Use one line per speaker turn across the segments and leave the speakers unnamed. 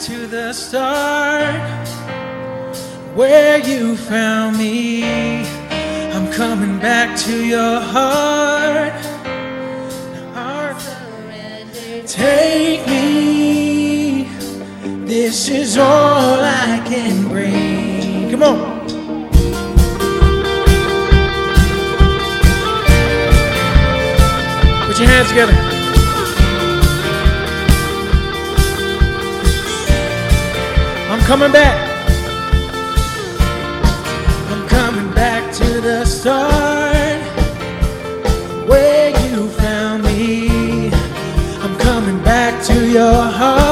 to the start where you found me. I'm coming back to your heart. Take me. This is all I can bring. Come on. Put your hands together. coming back. I'm coming back to the start where you found me. I'm coming back to your heart.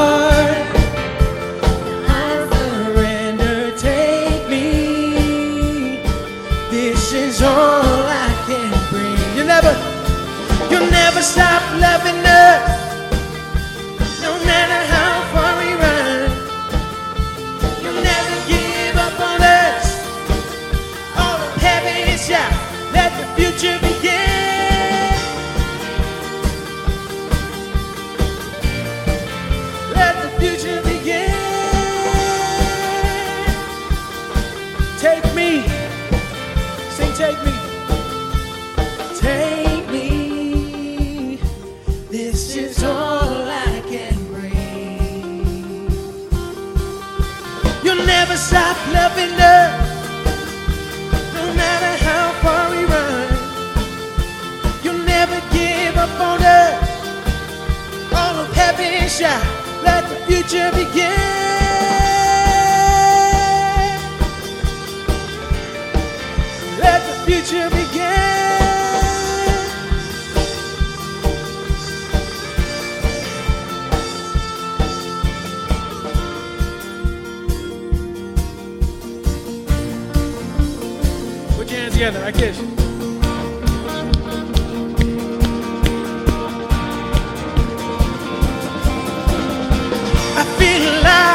shine. Let the future begin. Let the future begin. Put your hands together. I kiss you. life.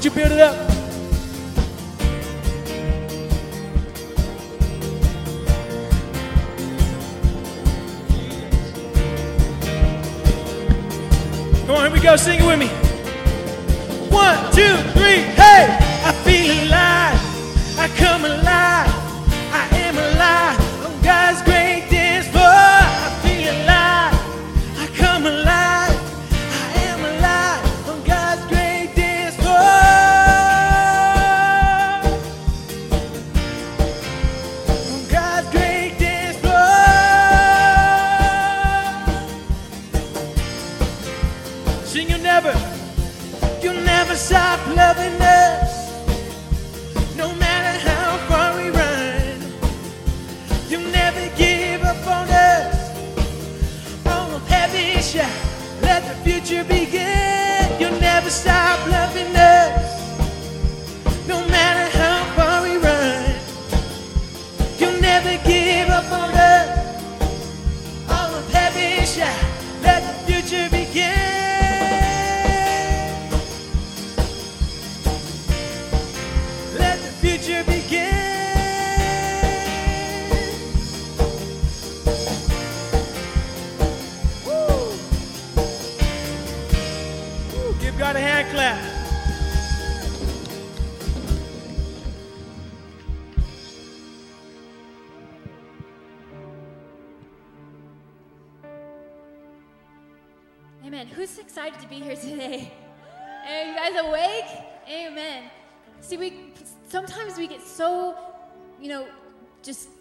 Would you build it up? Come on, here we go. Sing it with me. One, two.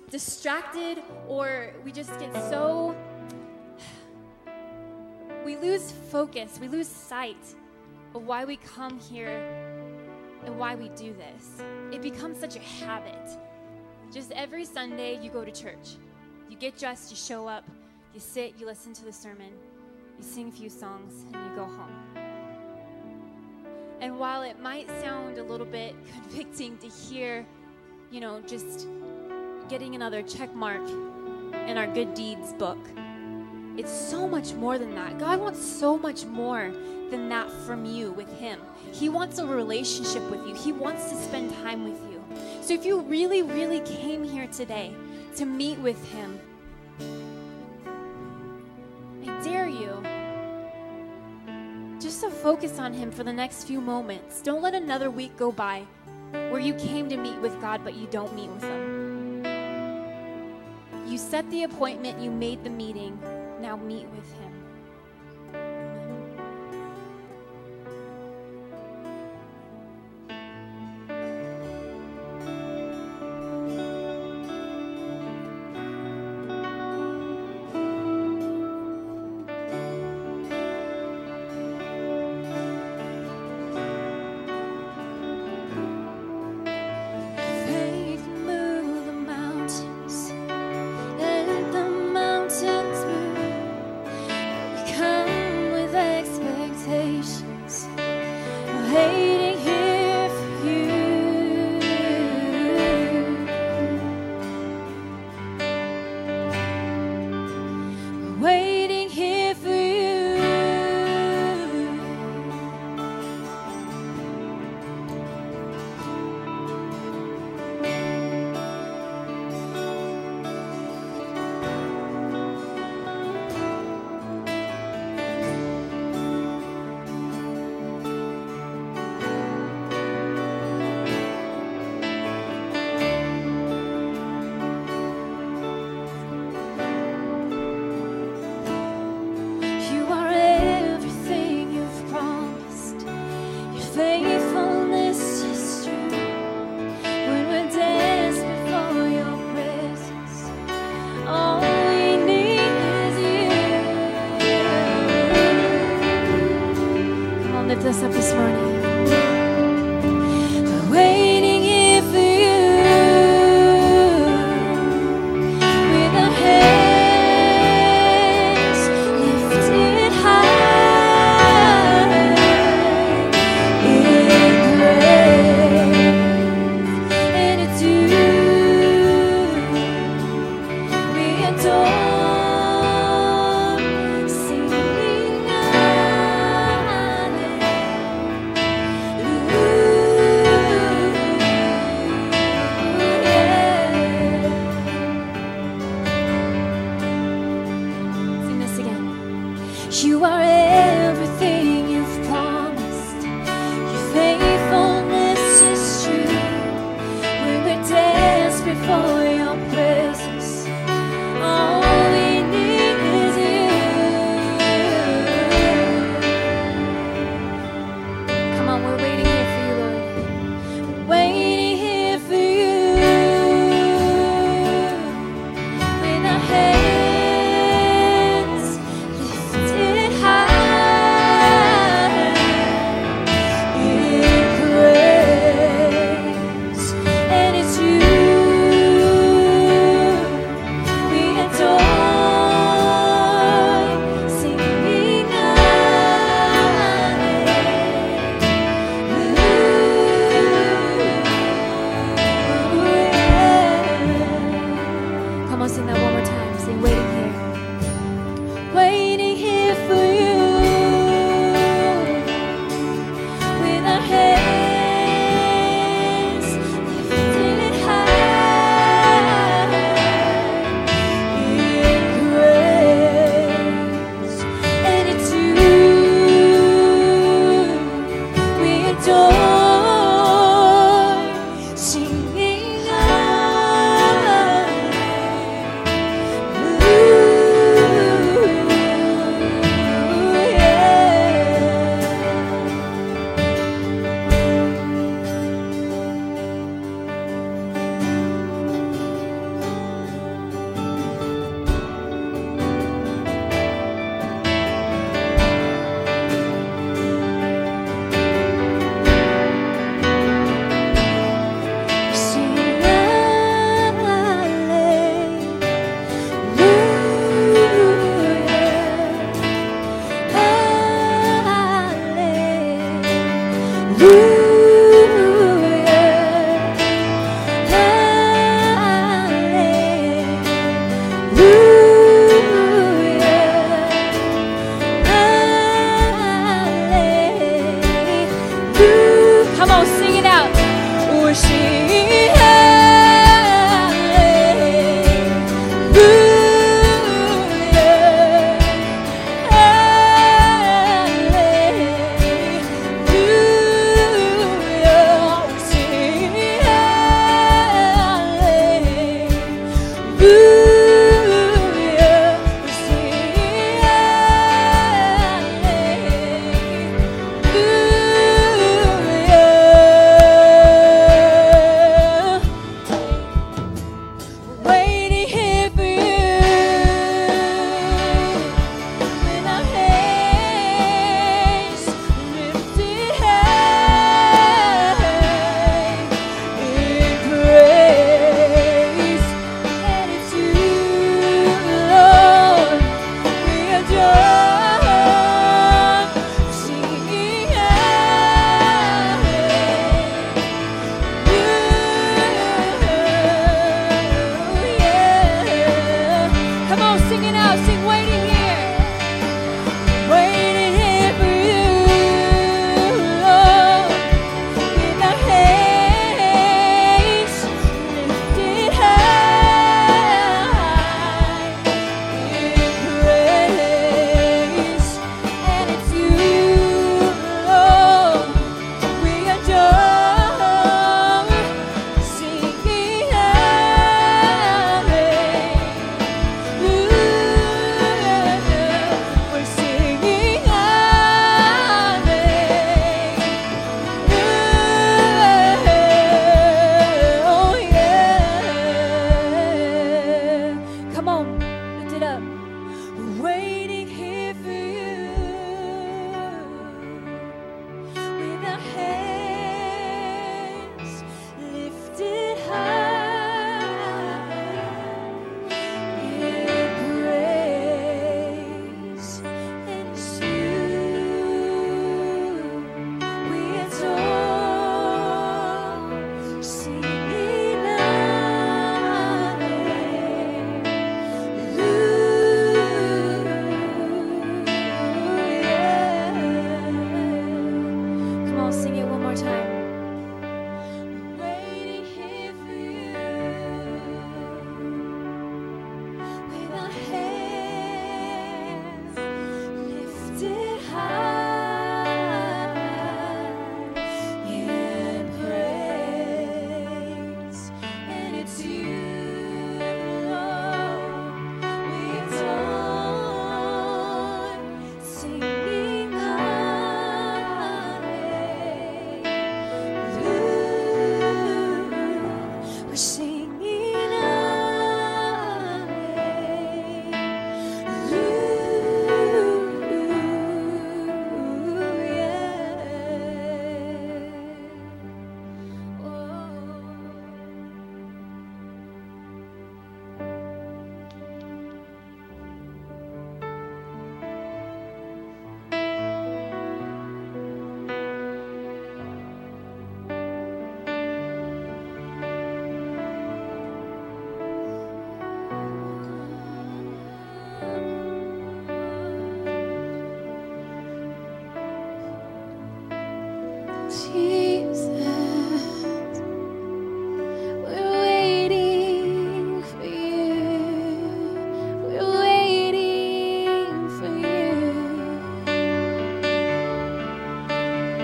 Distracted or we just get so we lose focus, we lose sight of why we come here and why we do this. It becomes such a habit. Just every Sunday, you go to church. You get dressed, you show up, you sit, you listen to the sermon, you sing a few songs, and you go home. And while it might sound a little bit convicting to hear, you know, just getting another check mark in our good deeds book, it's so much more than that. God wants so much more than that from you with Him. He wants a relationship with you, He wants to spend time with you. So if you really, really came here today to meet with Him, I dare you just to focus on Him for the next few moments. Don't let another week go by where you came to meet with God, but you don't meet with Him. Set the appointment, you made the meeting, now meet with Him.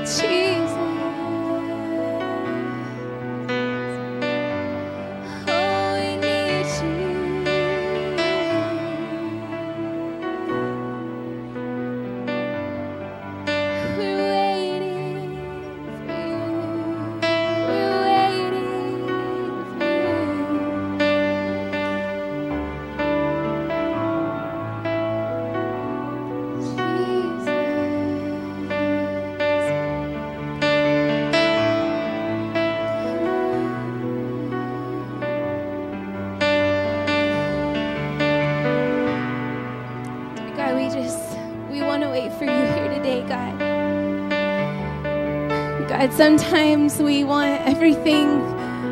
情。Sometimes we want everything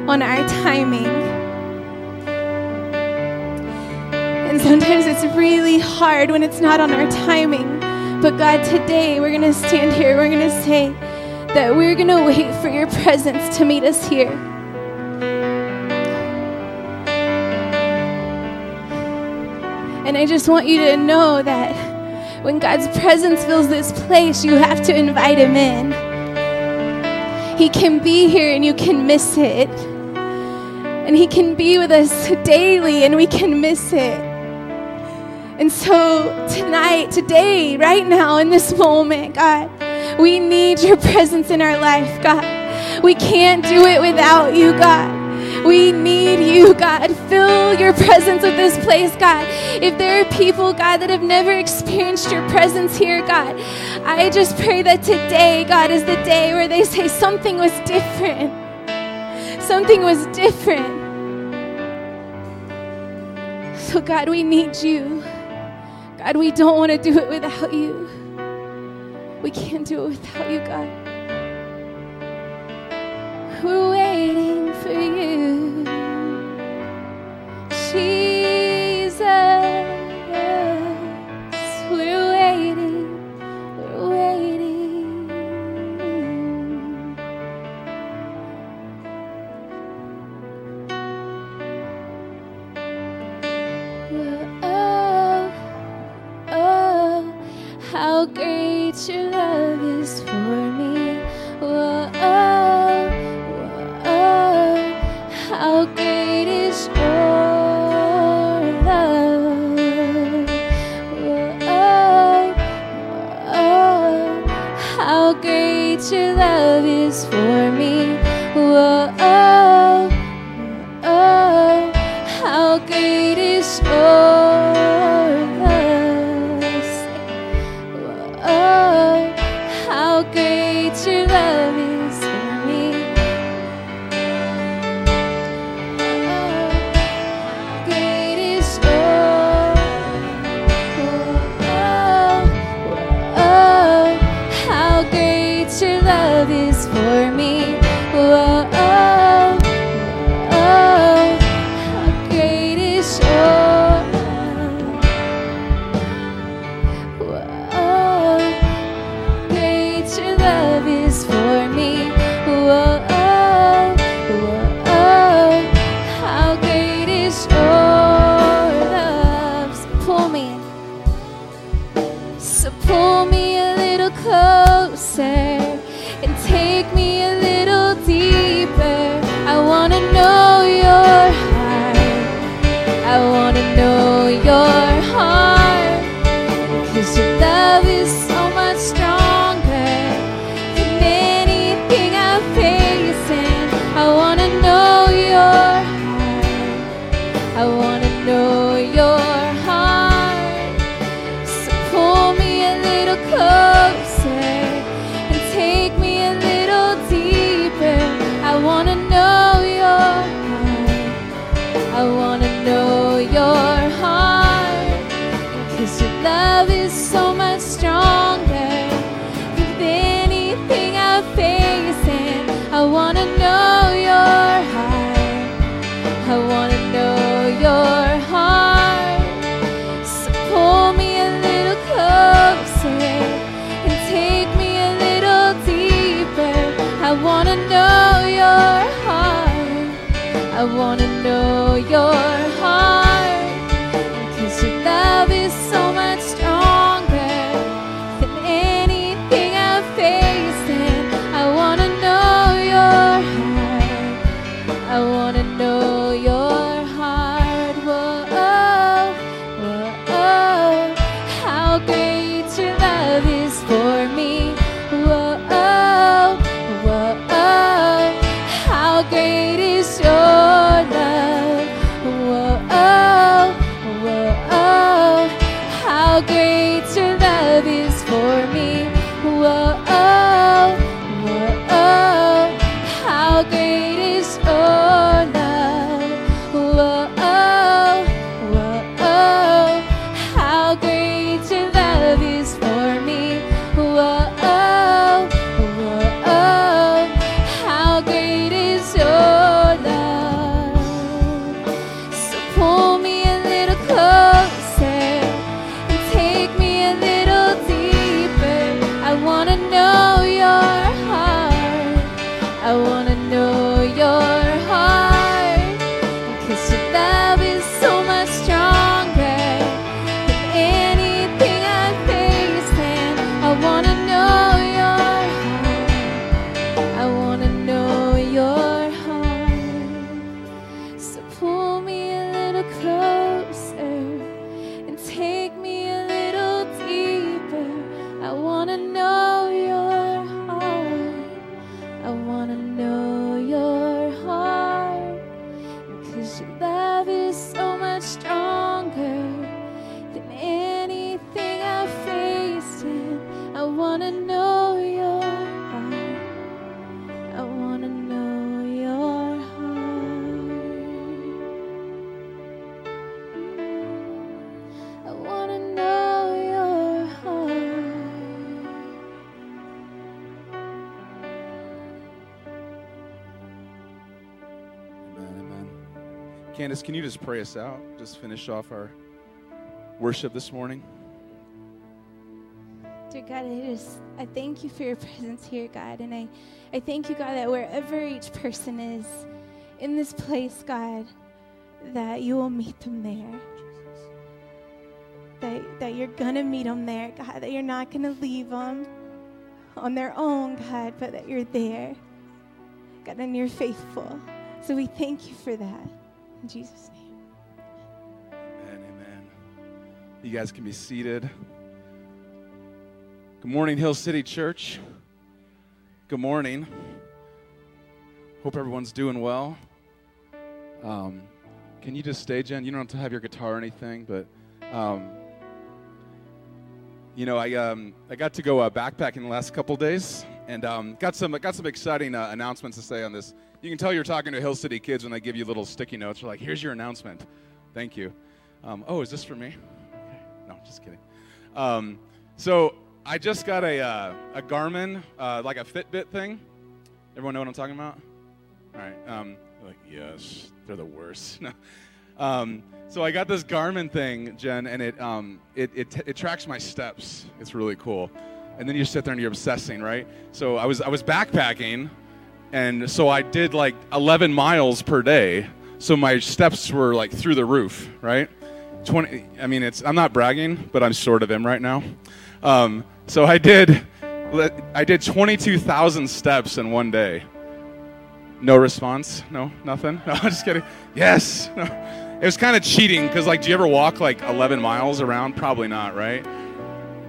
on our timing. And sometimes it's really hard when it's not on our timing. But God, today we're going to stand here. We're going to say that we're going to wait for your presence to meet us here. And I just want you to know that when God's presence fills this place, you have to invite Him in. He can be here and you can miss it. And He can be with us daily and we can miss it. And so tonight, today, right now, in this moment, God, we need your presence in our life, God. We can't do it without you, God. We need you, God. Fill your presence with this place, God. If there are people, God, that have never experienced your presence here, God, I just pray that today, God, is the day where they say something was different. Something was different. So, God, we need you. God, we don't want to do it without you. We can't do it without you, God. We're waiting for you, Oh, how great your love
Candace, can you just pray us out? Just finish off our worship this morning.
Dear God, I just I thank you for your presence here, God, and I, I thank you, God, that wherever each person is in this place, God, that you will meet them there. That, that you're gonna meet them there, God, that you're not gonna leave them on their own, God, but that you're there. God, and you're faithful. So we thank you for that. In Jesus' name.
Amen, amen. You guys can be seated. Good morning, Hill City Church. Good morning. Hope everyone's doing well. Um, can you just stay, Jen? You don't have to have your guitar or anything, but um, you know, I um, I got to go uh, backpacking the last couple days, and um, got some got some exciting uh, announcements to say on this. You can tell you're talking to Hill City kids when they give you little sticky notes. They're like, "Here's your announcement." Thank you. Um, oh, is this for me? No, just kidding. Um, so I just got a uh, a Garmin, uh, like a Fitbit thing. Everyone know what I'm talking about? All right. Um, like yes, they're the worst. No. Um, so I got this Garmin thing, Jen, and it um, it, it, it tracks my steps. It's really cool. And then you sit there and you're obsessing, right? So I was I was backpacking, and so I did like 11 miles per day. So my steps were like through the roof, right? 20. I mean, it's I'm not bragging, but I'm sort of am right now. Um, so I did I did 22,000 steps in one day. No response. No, nothing. No, I'm just kidding. Yes. No. It was kind of cheating because, like, do you ever walk like 11 miles around? Probably not, right?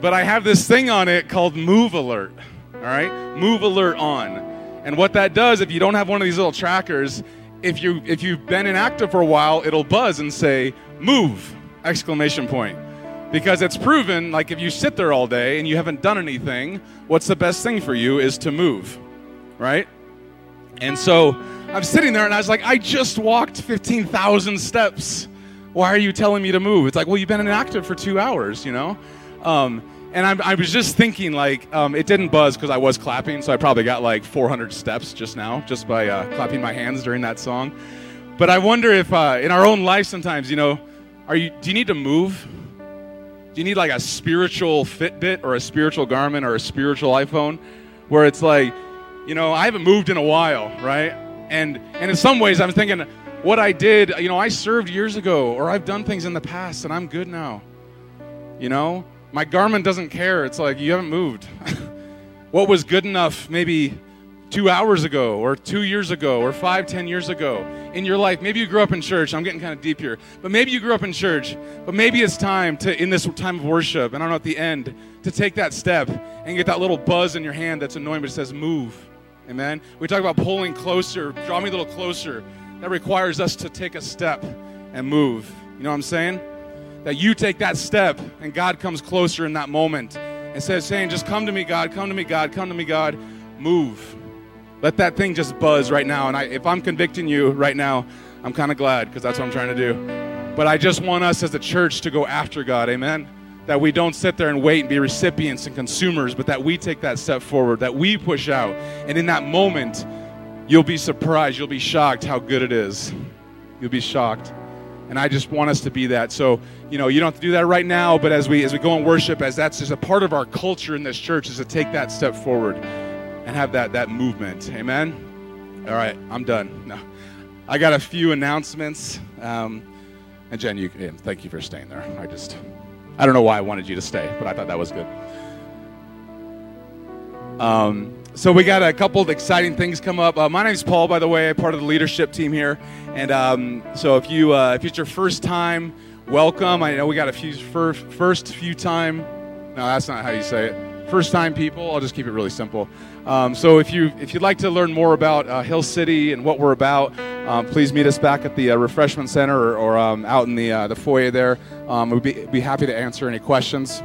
But I have this thing on it called Move Alert. All right, Move Alert on. And what that does, if you don't have one of these little trackers, if you if you've been inactive for a while, it'll buzz and say "Move!" exclamation point. Because it's proven, like if you sit there all day and you haven't done anything, what's the best thing for you is to move, right? And so I'm sitting there and I was like, I just walked 15,000 steps. Why are you telling me to move? It's like, well, you've been inactive for two hours, you know? Um, and I'm, I was just thinking, like, um, it didn't buzz because I was clapping, so I probably got like 400 steps just now, just by uh, clapping my hands during that song. But I wonder if uh, in our own life sometimes, you know, are you, do you need to move? Do you need like a spiritual Fitbit or a spiritual Garmin or a spiritual iPhone where it's like, you know, I haven't moved in a while, right? And and in some ways I'm thinking what I did, you know, I served years ago or I've done things in the past and I'm good now. You know, my Garmin doesn't care. It's like you haven't moved. what was good enough maybe two hours ago or two years ago or five, ten years ago in your life. Maybe you grew up in church. I'm getting kind of deep here. But maybe you grew up in church. But maybe it's time to, in this time of worship, and I don't know at the end, to take that step and get that little buzz in your hand that's annoying, but it says move. Amen. We talk about pulling closer, draw me a little closer. That requires us to take a step and move. You know what I'm saying? That you take that step and God comes closer in that moment and says, saying, just come to me, God, come to me, God, come to me, God, move. Let that thing just buzz right now. And I, if I'm convicting you right now, I'm kind of glad because that's what I'm trying to do. But I just want us as a church to go after God. Amen. That we don't sit there and wait and be recipients and consumers, but that we take that step forward, that we push out. And in that moment, you'll be surprised, you'll be shocked how good it is. You'll be shocked. And I just want us to be that. So, you know, you don't have to do that right now, but as we as we go and worship, as that's just a part of our culture in this church, is to take that step forward and have that that movement. Amen. All right, I'm done. No. I got a few announcements. Um, and Jen, you yeah, thank you for staying there. I just, I don't know why I wanted you to stay, but I thought that was good. Um, so we got a couple of exciting things come up. Uh, my name's Paul, by the way, part of the leadership team here. And um, so if you uh, if it's your first time, welcome. I know we got a few first, first few time. No, that's not how you say it. First time people. I'll just keep it really simple. Um, so if you if you'd like to learn more about uh, Hill City and what we're about, um, please meet us back at the uh, refreshment center or, or um, out in the uh, the foyer there. Um, we'd be, be happy to answer any questions.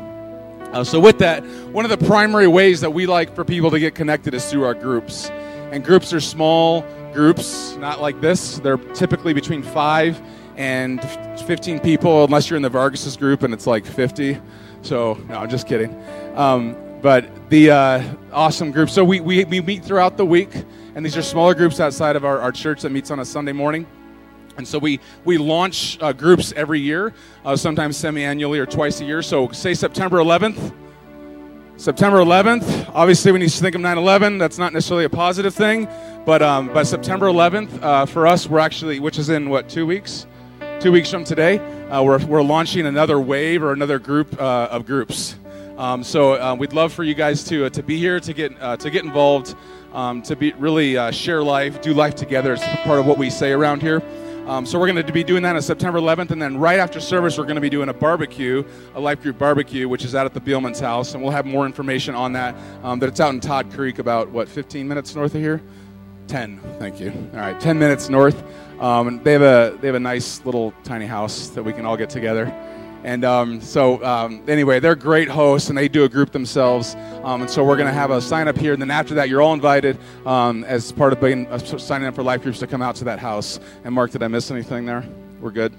Uh, so, with that, one of the primary ways that we like for people to get connected is through our groups. And groups are small groups, not like this. They're typically between five and 15 people, unless you're in the Vargas's group and it's like 50. So, no, I'm just kidding. Um, but the uh, awesome group. So, we, we, we meet throughout the week, and these are smaller groups outside of our, our church that meets on a Sunday morning. And so we, we launch uh, groups every year, uh, sometimes semi annually or twice a year. So, say September 11th. September 11th, obviously, when you think of 9 11, that's not necessarily a positive thing. But, um, but September 11th, uh, for us, we're actually, which is in what, two weeks? Two weeks from today, uh, we're, we're launching another wave or another group uh, of groups. Um, so uh, we'd love for you guys to, to be here, to get, to get involved, um, to be, really share life, do life together. It's part of what we say around here. Um, so we're going to be doing that on September 11th, and then right after service, we're going to be doing a barbecue, a life group barbecue, which is out at the Beelman's house, and we'll have more information on that. Um, but it's out in Todd Creek, about what 15 minutes north of here. 10, thank you. All right, 10 minutes north. Um, and they have a they have a nice little tiny house that we can all get together. And um, so, um, anyway, they're great hosts, and they do a group themselves. Um, and so, we're going to have a sign up here. And then after that, you're all invited um, as part of being, uh, signing up for life groups to come out to that house. And Mark, did I miss anything there? We're good.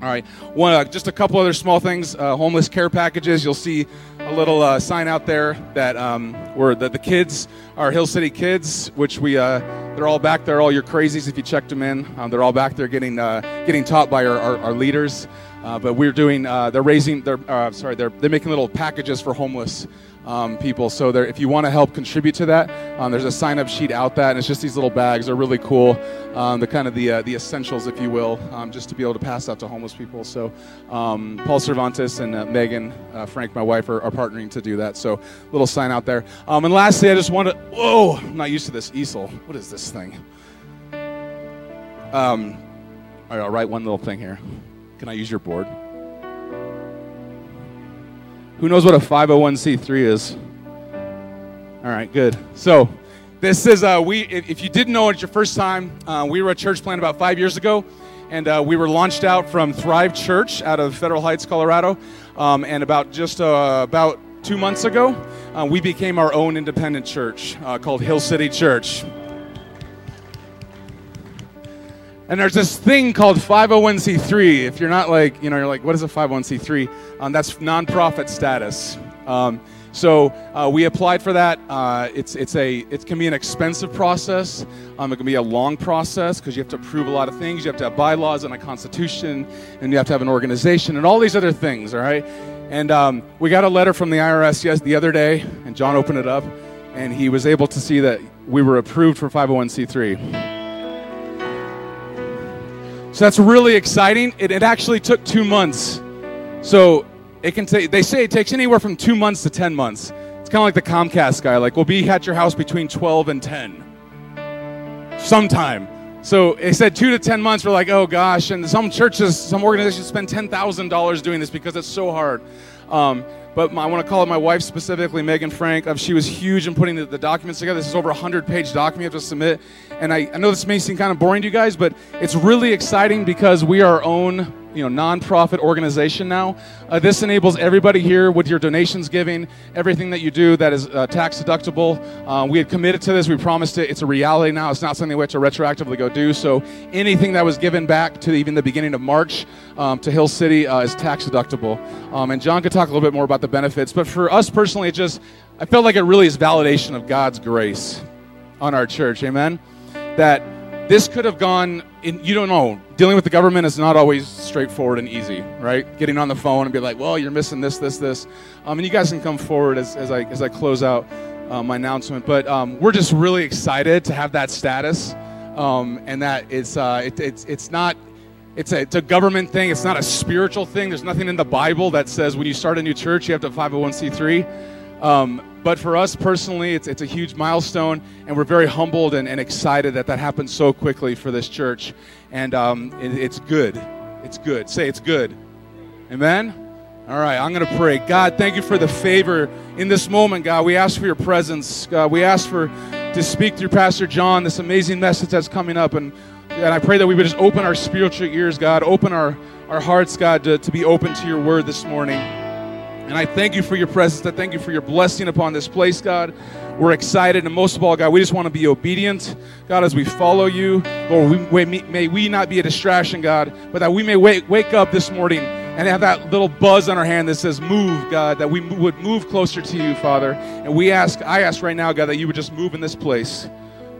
All right. One, uh, just a couple other small things. Uh, homeless care packages. You'll see a little uh, sign out there that um, where the, the kids are Hill City kids, which we uh, they're all back there. All your crazies, if you checked them in, um, they're all back there getting uh, getting taught by our, our, our leaders. Uh, but we're doing, uh, they're raising, they're, uh, sorry, they're, they're making little packages for homeless um, people. So if you want to help contribute to that, um, there's a sign up sheet out that, and it's just these little bags. They're really cool. Um, the kind of the, uh, the essentials, if you will, um, just to be able to pass out to homeless people. So um, Paul Cervantes and uh, Megan, uh, Frank, my wife, are, are, partnering to do that. So little sign out there. Um, and lastly, I just want to, whoa, I'm not used to this easel. What is this thing? All right, I'll write one little thing here. Can I use your board? Who knows what a 501c3 is? All right, good. So, this is uh, we. If you didn't know, it's your first time. Uh, we were a church plant about five years ago, and uh, we were launched out from Thrive Church out of Federal Heights, Colorado. Um, and about just uh, about two months ago, uh, we became our own independent church uh, called Hill City Church. And there's this thing called 501c3. If you're not like, you know, you're like, what is a 501c3? Um, that's nonprofit status. Um, so uh, we applied for that. Uh, it's, it's a, it can be an expensive process. Um, it can be a long process because you have to approve a lot of things. You have to have bylaws and a constitution, and you have to have an organization and all these other things, all right? And um, we got a letter from the IRS yes, the other day, and John opened it up, and he was able to see that we were approved for 501c3. So that's really exciting. It, it actually took two months. So it can take, they say it takes anywhere from two months to 10 months. It's kind of like the Comcast guy, like, we'll be at your house between 12 and 10. Sometime. So they said two to 10 months. We're like, oh gosh. And some churches, some organizations spend $10,000 doing this because it's so hard. Um, but my, I want to call it my wife specifically, Megan Frank. Um, she was huge in putting the, the, documents together. This is over a 100 page document you have to submit. And I, I know this may seem kind of boring to you guys, but it's really exciting because we are our own you know nonprofit organization now. Uh, this enables everybody here with your donations giving, everything that you do that is uh, tax deductible. Uh, we had committed to this. We promised it. It's a reality now. It's not something we have to retroactively go do. So anything that was given back to even the beginning of March um, to Hill City uh, is tax deductible. Um, and John could talk a little bit more about the benefits. But for us personally, it just I felt like it really is validation of God's grace on our church. Amen. That this could have gone in, you don't know dealing with the government is not always straightforward and easy right getting on the phone and be like well you're missing this this this um, and you guys can come forward as, as i as i close out uh, my announcement but um, we're just really excited to have that status um, and that it's uh, it, it's it's not. It's a, it's a government thing. It's not a spiritual thing. There's nothing in the Bible that says when you start a new church, you have to 501c3. Um, but for us personally, it's, it's a huge milestone, and we're very humbled and, and excited that that happened so quickly for this church. And um, it, it's good. It's good. Say it's good. Amen? All right, I'm going to pray. God, thank you for the favor in this moment, God. We ask for your presence. God, we ask for to speak through Pastor John this amazing message that's coming up. And, and I pray that we would just open our spiritual ears, God, open our, our hearts, God, to, to be open to your word this morning. And I thank you for your presence. I thank you for your blessing upon this place, God. We're excited. And most of all, God, we just want to be obedient, God, as we follow you. Lord, we, may, may we not be a distraction, God, but that we may wake, wake up this morning and have that little buzz on our hand that says move god that we would move closer to you father and we ask i ask right now god that you would just move in this place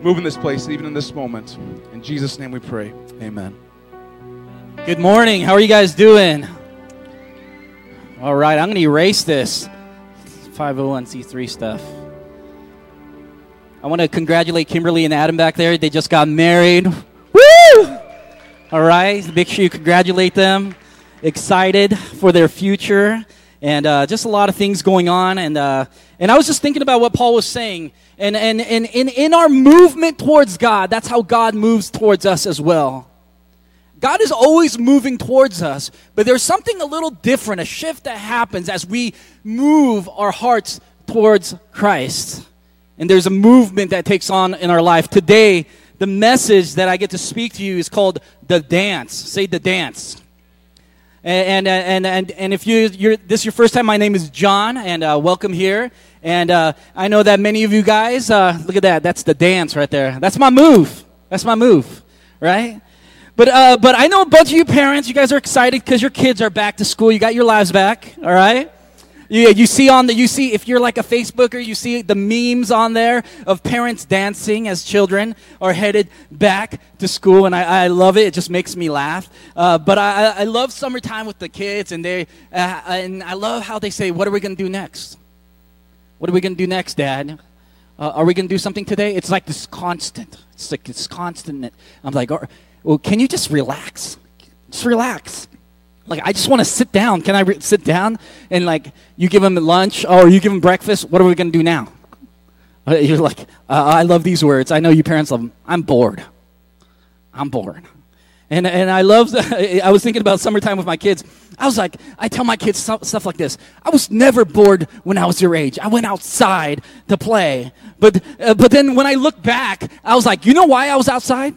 move in this place even in this moment in jesus name we pray amen
Good morning. How are you guys doing? All right, I'm going to erase this 501c3 stuff. I want to congratulate Kimberly and Adam back there. They just got married. Woo! All right, make sure you congratulate them. Excited for their future, and uh, just a lot of things going on. And uh, and I was just thinking about what Paul was saying. And and and in in our movement towards God, that's how God moves towards us as well. God is always moving towards us, but there's something a little different, a shift that happens as we move our hearts towards Christ. And there's a movement that takes on in our life. Today, the message that I get to speak to you is called the dance. Say the dance. And, and, and, and, if you, you're, this is your first time, my name is John, and uh, welcome here. And uh, I know that many of you guys, uh, look at that, that's the dance right there. That's my move. That's my move, right? But, uh, but I know a bunch of you parents, you guys are excited because your kids are back to school. You got your lives back, all right? You, you see on the, you see, if you're like a Facebooker, you see the memes on there of parents dancing as children are headed back to school. And I, I love it. It just makes me laugh. Uh, but I, I love summertime with the kids and they, uh, and I love how they say, what are we going to do next? What are we going to do next, Dad? Uh, are we going to do something today? It's like this constant. It's like this constant. I'm like, oh, well, can you just relax? Just relax. Like, I just want to sit down. Can I re- sit down? And like, you give them lunch or you give them breakfast. What are we going to do now? Uh, you're like, uh, I love these words. I know you parents love them. I'm bored. I'm bored. And, and I love, I was thinking about summertime with my kids. I was like, I tell my kids stuff, stuff like this. I was never bored when I was your age. I went outside to play. But, uh, but then when I look back, I was like, you know why I was outside?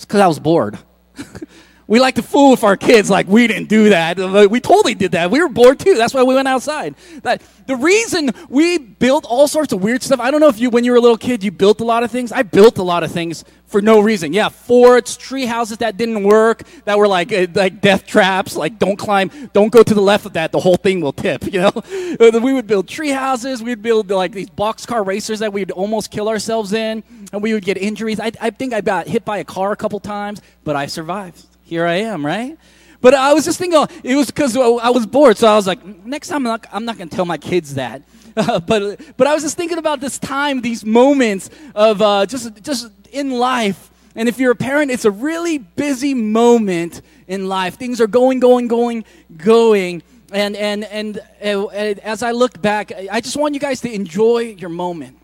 It's because I was bored. we like to fool with our kids like we didn't do that. We totally did that. We were bored too. That's why we went outside. The reason we built all sorts of weird stuff, I don't know if you, when you were a little kid, you built a lot of things. I built a lot of things for no reason. Yeah, forts, tree houses that didn't work, that were like, uh, like death traps, like don't climb, don't go to the left of that, the whole thing will tip, you know? we would build tree houses, we'd build like these boxcar racers that we'd almost kill ourselves in, and we would get injuries. I, I think I got hit by a car a couple times, but I survived here I am, right? But I was just thinking, it was because I was bored. So I was like, next time I'm not, I'm not going to tell my kids that. But, but I was just thinking about this time, these moments of uh, just, just in life. And if you're a parent, it's a really busy moment in life. Things are going, going, going, going. And, and, and uh, as I look back, I just want you guys to enjoy your moment.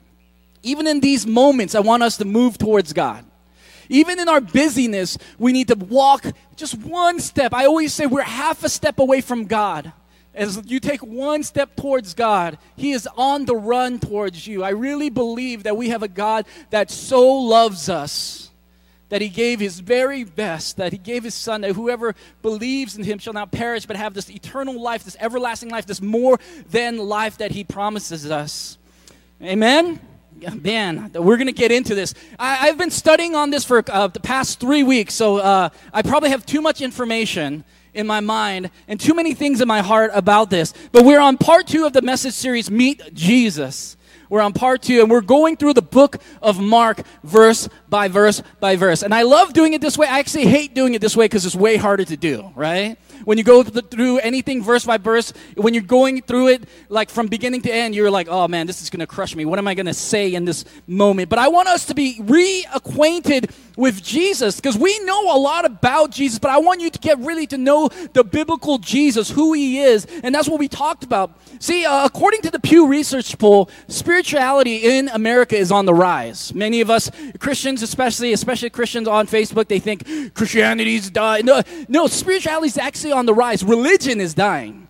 Even in these moments, I want us to move towards God. Even in our busyness, we need to walk just one step. I always say we're half a step away from God. As you take one step towards God, He is on the run towards you. I really believe that we have a God that so loves us that He gave His very best, that He gave His Son, that whoever believes in Him shall not perish but have this eternal life, this everlasting life, this more than life that He promises us. Amen? Man, we're going to get into this. I, have been studying on this for uh, the past three weeks, so uh, I probably have too much information in my mind and too many things in my heart about this. But we're on part two of the message series, Meet Jesus. We're on part two, and we're going through the book of Mark, verse by verse by verse. And I love doing it this way. I actually hate doing it this way because it's way harder to do, right? When you go through anything verse by verse, when you're going through it like from beginning to end, you're like, oh man, this is going to crush me. What am I going to say in this moment? But I want us to be reacquainted with Jesus because we know a lot about Jesus, but I want you to get really to know the biblical Jesus, who he is, and that's what we talked about. See, uh, according to the Pew Research poll, spirituality in America is on the rise. Many of us Christians, especially especially Christians on Facebook, they think Christianity's dying. No, no, spirituality is actually on the rise. Religion is dying.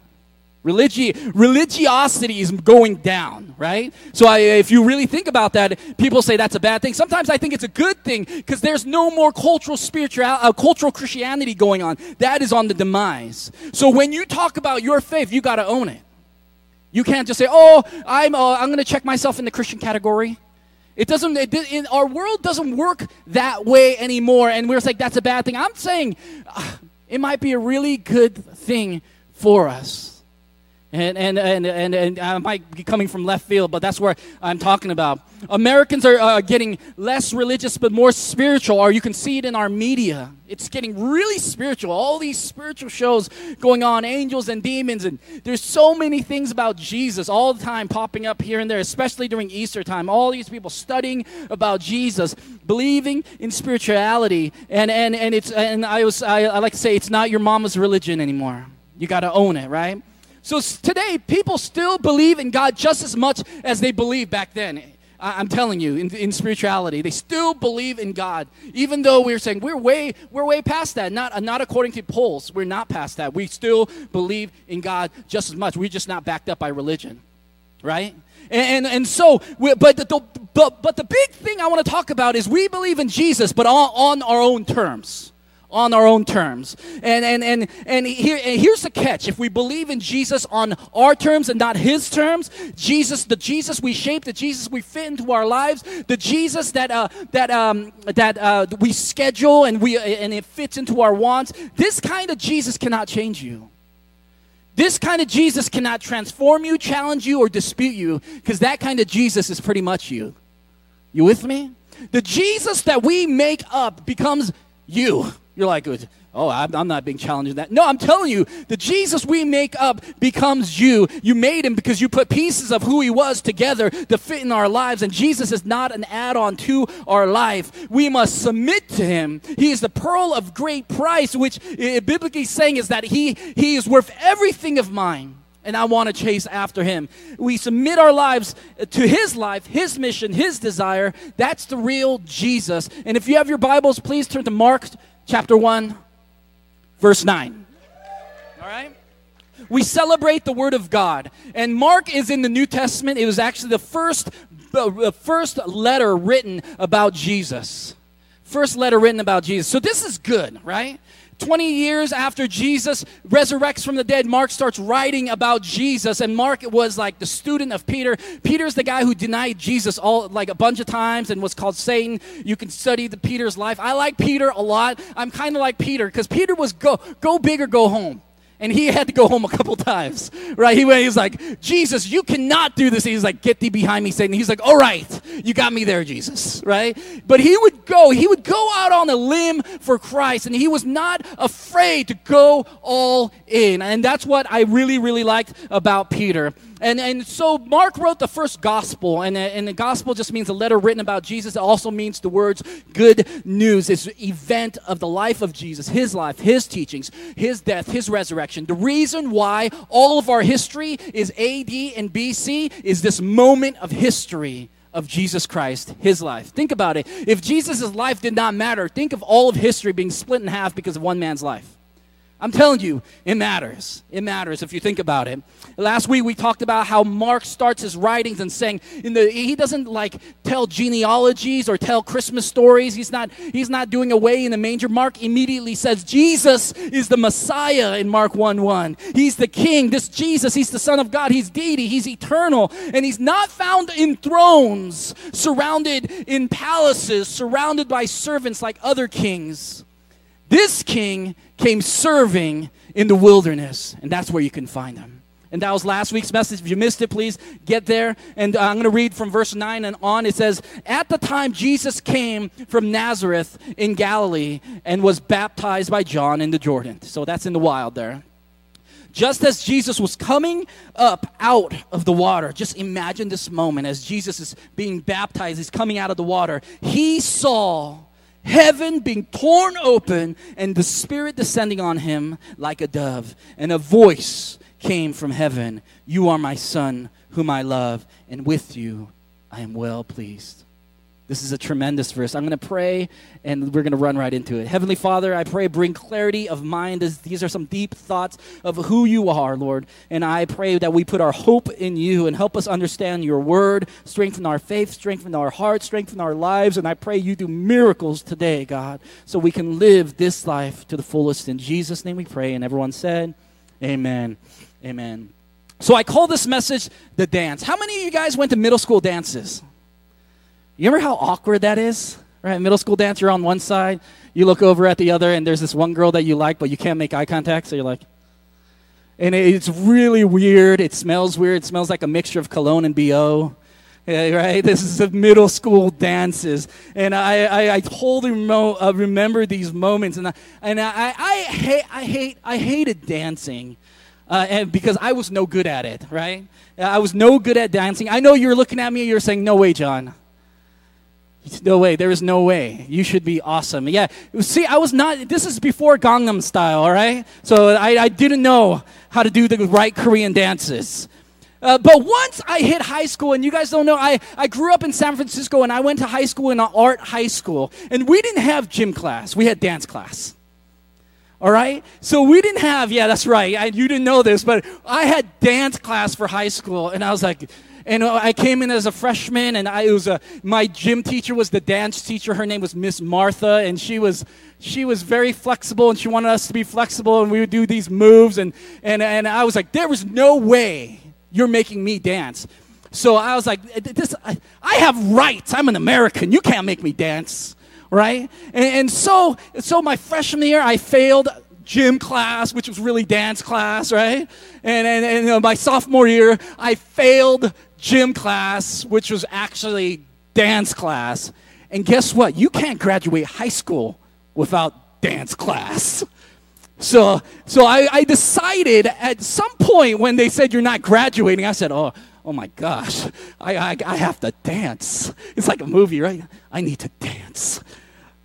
Religi- religiosity is going down, right? So I, if you really think about that, people say that's a bad thing. Sometimes I think it's a good thing because there's no more cultural spiritual, uh, cultural Christianity going on. That is on the demise. So when you talk about your faith, you got to own it. You can't just say, "Oh, I'm uh, I'm going to check myself in the Christian category." It doesn't. It, in, our world doesn't work that way anymore, and we're like, "That's a bad thing." I'm saying uh, it might be a really good thing for us. And, and, and, and, and I might be coming from left field, but that's where I'm talking about. Americans are uh, getting less religious but more spiritual, or you can see it in our media. It's getting really spiritual. All these spiritual shows going on, angels and demons, and there's so many things about Jesus all the time popping up here and there, especially during Easter time. All these people studying about Jesus, believing in spirituality, and, and, and, it's, and I, was, I, I like to say it's not your mama's religion anymore. You got to own it, right? So today, people still believe in God just as much as they believed back then. I, am telling you, in, in, spirituality, they still believe in God, even though we're saying we're way we're way past that. Not uh, not according to polls, we're not past that. We still believe in God just as much. We're just not backed up by religion, right? And and, and so, but the, the, but but the big thing I want to talk about is we believe in Jesus, but on, on our own terms on our own terms. And, and, and, and, here, and here's the catch. If we believe in Jesus on our terms and not his terms, Jesus, the Jesus we shape, the Jesus we fit into our lives, the Jesus that, uh, that, um, that uh, we schedule and, we, and it fits into our wants, this kind of Jesus cannot change you. This kind of Jesus cannot transform you, challenge you, or dispute you, because that kind of Jesus is pretty much you. You with me? The Jesus that we make up becomes you. You're like, oh, I'm not being challenged in that. No, I'm telling you, the Jesus we make up becomes you. You made him because you put pieces of who he was together to fit in our lives, and Jesus is not an add on to our life. We must submit to him. He is the pearl of great price, which uh, biblically saying is that he, he is worth everything of mine and I want to chase after him. We submit our lives to his life, his mission, his desire. That's the real Jesus. And if you have your Bibles, please turn to Mark chapter 1, verse 9. All right? We celebrate the Word of God. And Mark is in the New Testament. It was actually the first, the first letter written about Jesus. First letter written about Jesus. So this is good, right? 20 years after Jesus resurrects from the dead, Mark starts writing about Jesus. And Mark was like the student of Peter. Peter's the guy who denied Jesus all like a bunch of times and was called Satan. You can study the Peter's life. I like Peter a lot. I'm kind of like Peter because Peter was go go big or go home. And he had to go home a couple times, right? He, went, like, Jesus, you cannot do this. He's like, get thee behind me, Satan. He's like, all right, you got me there, Jesus, right? But he would go, he would go out on a limb for Christ, and he was not afraid to go all in. And that's what I really, really liked about Peter. And, and so Mark wrote the first gospel, and, uh, and the gospel just means a letter written about Jesus. It also means the words good news. It's event of the life of Jesus, his life, his teachings, his death, his resurrection. The reason why all of our history is AD and BC is this moment of history of Jesus Christ, his life. Think about it. If Jesus' life did not matter, think of all of history being split in half because of one man's life. I'm telling you, it matters. It matters if you think about it. Last week we talked about how Mark starts his writings and saying in the he doesn't like tell genealogies or tell Christmas stories. He's not he's not doing away in the manger. Mark immediately says Jesus is the Messiah in Mark 1 1. He's the king. This Jesus, he's the Son of God. He's deity. He's eternal. And he's not found in thrones, surrounded in palaces, surrounded by servants like other kings. This king came serving in the wilderness, and that's where you can find him. And that was last week's message. If you missed it, please get there. And uh, I'm going to read from verse 9 and on. It says, At the time Jesus came from Nazareth in Galilee and was baptized by John in the Jordan. So that's in the wild there. Just as Jesus was coming up out of the water, just imagine this moment as Jesus is being baptized, he's coming out of the water. He saw heaven being torn open and the Spirit descending on him like a dove. And a voice came from heaven You are my Son, whom I love, and with you I am well pleased. This is a tremendous verse. I'm going to pray and we're going to run right into it. Heavenly Father, I pray bring clarity of mind as these are some deep thoughts of who you are, Lord. And I pray that we put our hope in you and help us understand your word, strengthen our faith, strengthen our hearts, strengthen our lives. And I pray you do miracles today, God, so we can live this life to the fullest. In Jesus' name we pray. And everyone said, Amen. Amen. So I call this message the dance. How many of you guys went to middle school dances? You remember how awkward that is? Right? Middle school dance, you're on one side, you look over at the other, and there's this one girl that you like, but you can't make eye contact, so you're like, and it's really weird. It smells weird. It smells like a mixture of cologne and BO. Yeah, right? This is the middle school dances. And I, I, I totally remo- uh, remember these moments. And I, and I, I, hate, I, hate, I hated dancing uh, and because I was no good at it, right? I was no good at dancing. I know you're looking at me and you're saying, no way, John. No way. There is no way. You should be awesome. Yeah. See, I was not, this is before Gangnam Style, all right? So I, I didn't know how to do the right Korean dances. Uh, but once I hit high school, and you guys don't know, I, I grew up in San Francisco and I went to high school in an art high school. And we didn't have gym class, we had dance class. All right? So we didn't have, yeah, that's right. I, you didn't know this, but I had dance class for high school. And I was like, and I came in as a freshman, and I was a, my gym teacher was the dance teacher. Her name was Miss Martha, and she was she was very flexible, and she wanted us to be flexible, and we would do these moves, and and and I was like, there was no way you're making me dance. So I was like, this I, I have rights. I'm an American. You can't make me dance, right? And, and so so my freshman year, I failed gym class, which was really dance class, right? And, and, and uh, my sophomore year, I failed gym class, which was actually dance class. And guess what? You can't graduate high school without dance class. So, so I, I decided at some point when they said you're not graduating, I said, oh, oh my gosh, I, I, I have to dance. It's like a movie, right? I need to dance.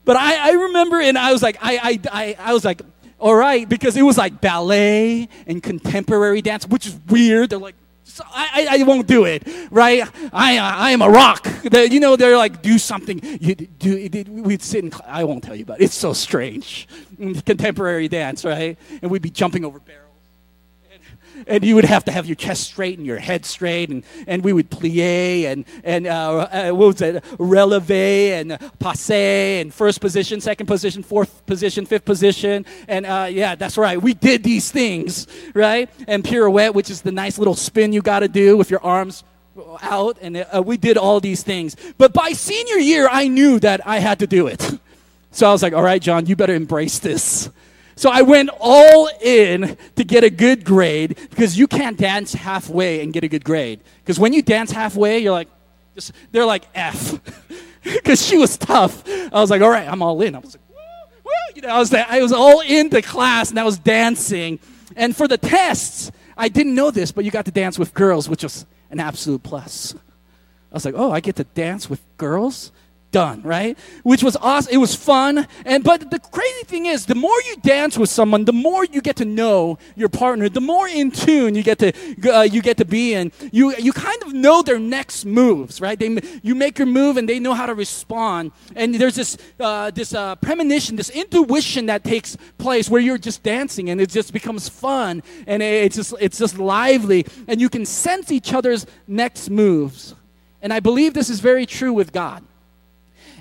But I, I remember, and I was like, I, I, I, I was like, all right, because it was like ballet and contemporary dance, which is weird. They're like, so I, I, I, won't do it, right? I, I am a rock. The, you know, they're like, do something. You do. We'd sit in. I won't tell you about it. It's so strange. Contemporary dance, right? And we'd be jumping over and you would have to have your chest straight and your head straight, and, and we would plie and, and uh, uh, what was it, releve and passe and first position, second position, fourth position, fifth position. And uh, yeah, that's right. We did these things, right? And pirouette, which is the nice little spin you got to do with your arms out. And uh, we did all these things. But by senior year, I knew that I had to do it. So I was like, all right, John, you better embrace this. So I went all in to get a good grade because you can't dance halfway and get a good grade. Because when you dance halfway, you're like, just, they're like F. Because she was tough. I was like, all right, I'm all in. I was like, woo, woo. You know, I was, I was all into class and I was dancing. And for the tests, I didn't know this, but you got to dance with girls, which was an absolute plus. I was like, oh, I get to dance with girls? Done, right? Which was awesome. It was fun. And but the crazy thing is, the more you dance with someone, the more you get to know your partner, the more in tune you get to uh, you get to be in. You you kind of know their next moves, right? They you make your move and they know how to respond. And there's this uh, this uh, premonition, this intuition that takes place where you're just dancing and it just becomes fun and it's just it's just lively and you can sense each other's next moves. And I believe this is very true with God.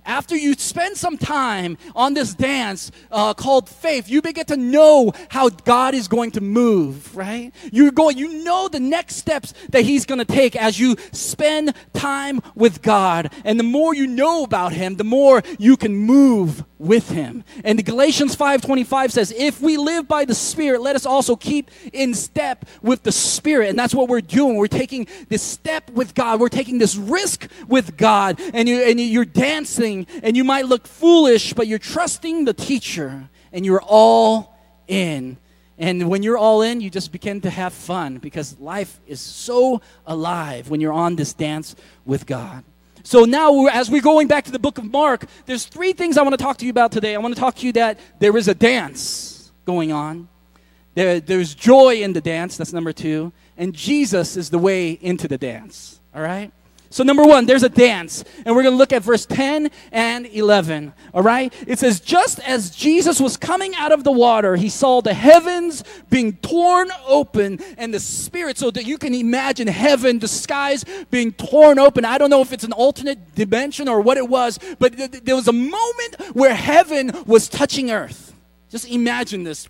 After you spend some time on this dance uh, called faith, you begin to know how God is going to move, right? You're going, you know the next steps that He's going to take as you spend time with God. And the more you know about Him, the more you can move with Him. And the Galatians 5.25 says, if we live by the Spirit, let us also keep in step with the Spirit. And that's what we're doing. We're taking this step with God. We're taking this risk with God. And, you, and you're dancing and you might look foolish, but you're trusting the teacher and you're all in. And when you're all in, you just begin to have fun because life is so alive when you're on this dance with God. So now, as we're going back to the book of Mark, there's three things I want to talk to you about today. I want to talk to you that there is a dance going on. There, there's joy in the dance, that's number two. And Jesus is the way into the dance. All right? So, number one, there's a dance. And we're going to look at verse 10 and 11. All right? It says, Just as Jesus was coming out of the water, he saw the heavens being torn open and the Spirit, so that you can imagine heaven, the skies being torn open. I don't know if it's an alternate dimension or what it was, but th- th- there was a moment where heaven was touching earth. Just imagine this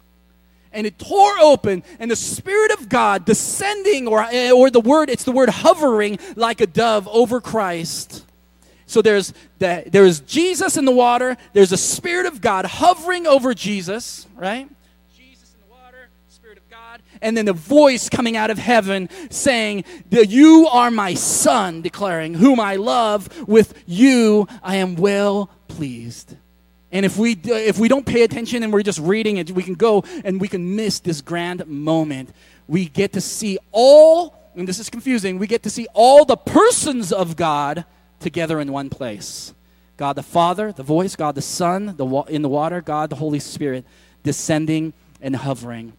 and it tore open and the spirit of god descending or, or the word it's the word hovering like a dove over christ. So there's the, there's jesus in the water there's the spirit of god hovering over jesus right? Jesus in the water spirit of god and then a voice coming out of heaven saying you are my son declaring whom i love with you i am well pleased and if we, uh, if we don't pay attention and we're just reading it, we can go and we can miss this grand moment. We get to see all, and this is confusing, we get to see all the persons of God together in one place God the Father, the voice, God the Son the wa- in the water, God the Holy Spirit descending and hovering.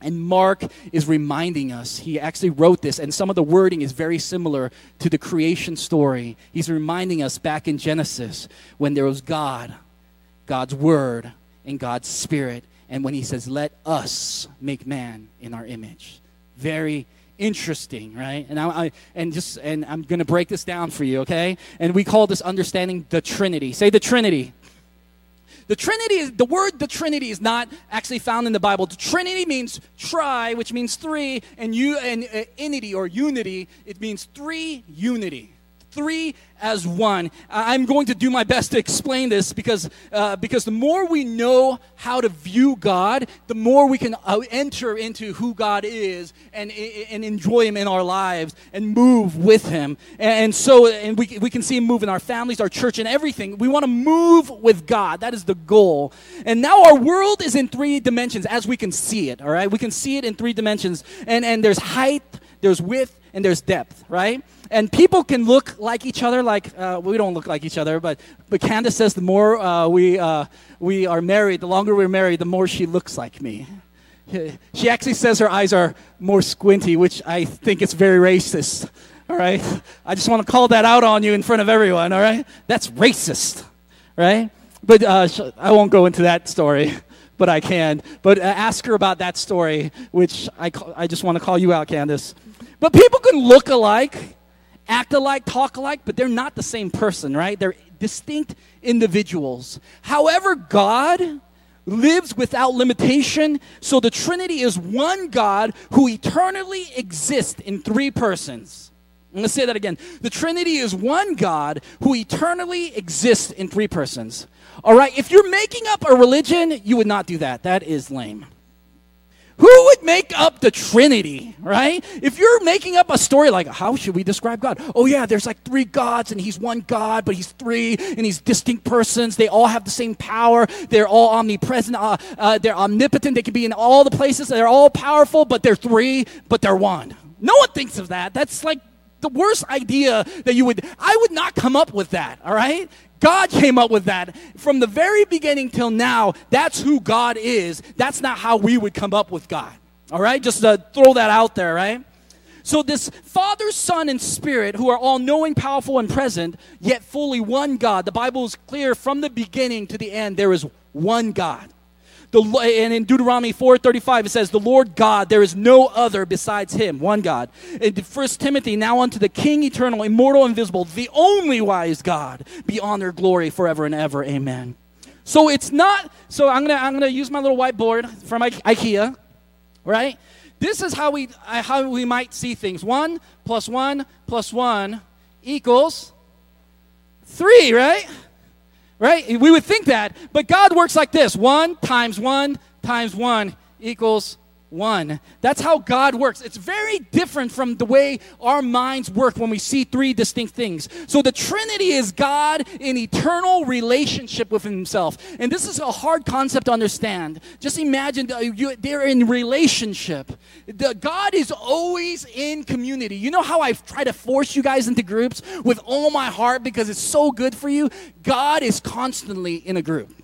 And Mark is reminding us, he actually wrote this, and some of the wording is very similar to the creation story. He's reminding us back in Genesis when there was God God's word and God's spirit. And when he says, let us make man in our image. Very interesting, right? And I, I and just and I'm going to break this down for you, okay? And we call this understanding the Trinity. Say the Trinity. The Trinity is the word the Trinity is not actually found in the Bible. The Trinity means tri, which means three, and you and uh, unity or unity, it means three unity three as one. I'm going to do my best to explain this because, uh, because the more we know how to view God, the more we can uh, enter into who God is and, and enjoy Him in our lives and move with Him. And so, and we, we can see Him move in our families, our church, and everything. We want to move with God. That is the goal. And now our world is in three dimensions as we can see it, all right? We can see it in three dimensions. And, and there's height, there's width, and there's depth, right? And people can look like each other, like uh, we don't look like each other, but, but Candace says the more uh, we, uh, we are married, the longer we're married, the more she looks like me. She actually says her eyes are more squinty, which I think is very racist. All right? I just want to call that out on you in front of everyone, all right? That's racist, right? But uh, I won't go into that story, but I can. But uh, ask her about that story, which I, I just want to call you out, Candace. But people can look alike, act alike, talk alike, but they're not the same person, right? They're distinct individuals. However, God lives without limitation. So the Trinity is one God who eternally exists in three persons. I'm going to say that again. The Trinity is one God who eternally exists in three persons. All right, if you're making up a religion, you would not do that. That is lame. Who would make up the Trinity, right? If you're making up a story like, how should we describe God? Oh, yeah, there's like three gods, and He's one God, but He's three, and He's distinct persons. They all have the same power. They're all omnipresent. Uh, uh, they're omnipotent. They can be in all the places. They're all powerful, but they're three, but they're one. No one thinks of that. That's like the worst idea that you would, I would not come up with that, all right? God came up with that. From the very beginning till now, that's who God is. That's not how we would come up with God. All right? Just to throw that out there, right? So, this Father, Son, and Spirit, who are all knowing, powerful, and present, yet fully one God. The Bible is clear from the beginning to the end, there is one God. The, and in Deuteronomy 4:35 it says, "The Lord God, there is no other besides Him, one God." In 1 Timothy, now unto the King eternal, immortal, invisible, the only wise God, be honor, glory forever and ever. Amen. So it's not. So I'm gonna I'm gonna use my little whiteboard from I- IKEA, right? This is how we uh, how we might see things. One plus one plus one equals three, right? Right? We would think that, but God works like this: one times one times one equals one. That's how God works. It's very different from the way our minds work when we see three distinct things. So the Trinity is God in eternal relationship with Himself. And this is a hard concept to understand. Just imagine they're in relationship. The, God is always in community. You know how I try to force you guys into groups with all my heart because it's so good for you? God is constantly in a group.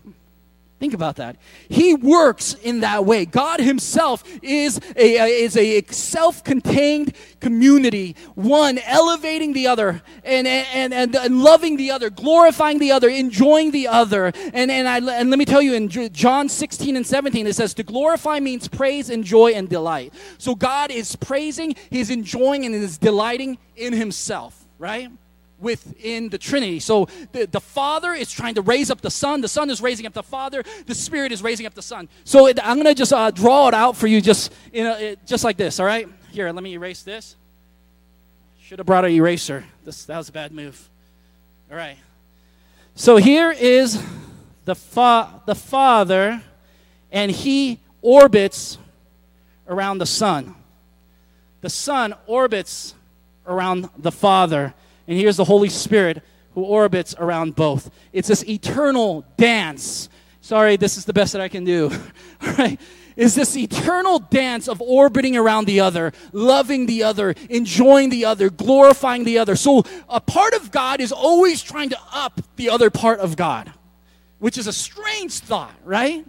Think about that. He works in that way. God Himself is a, is a self-contained community, one elevating the other and, and, and, and loving the other, glorifying the other, enjoying the other. And, and, I, and let me tell you, in John 16 and 17, it says, to glorify means praise, enjoy, and delight. So God is praising, He's enjoying, and is delighting in Himself, right? Within the Trinity. So the, the Father is trying to raise up the Son, the Son is raising up the Father, the Spirit is raising up the Son. So it, I'm going to just uh, draw it out for you just, in a, it, just like this, all right? Here, let me erase this. Should have brought an eraser. This, that was a bad move. All right. So here is the, fa- the Father, and He orbits around the Son. The Son orbits around the Father. And here's the Holy Spirit who orbits around both. It's this eternal dance. Sorry, this is the best that I can do. All right? Is this eternal dance of orbiting around the other, loving the other, enjoying the other, glorifying the other. So a part of God is always trying to up the other part of God, which is a strange thought, right?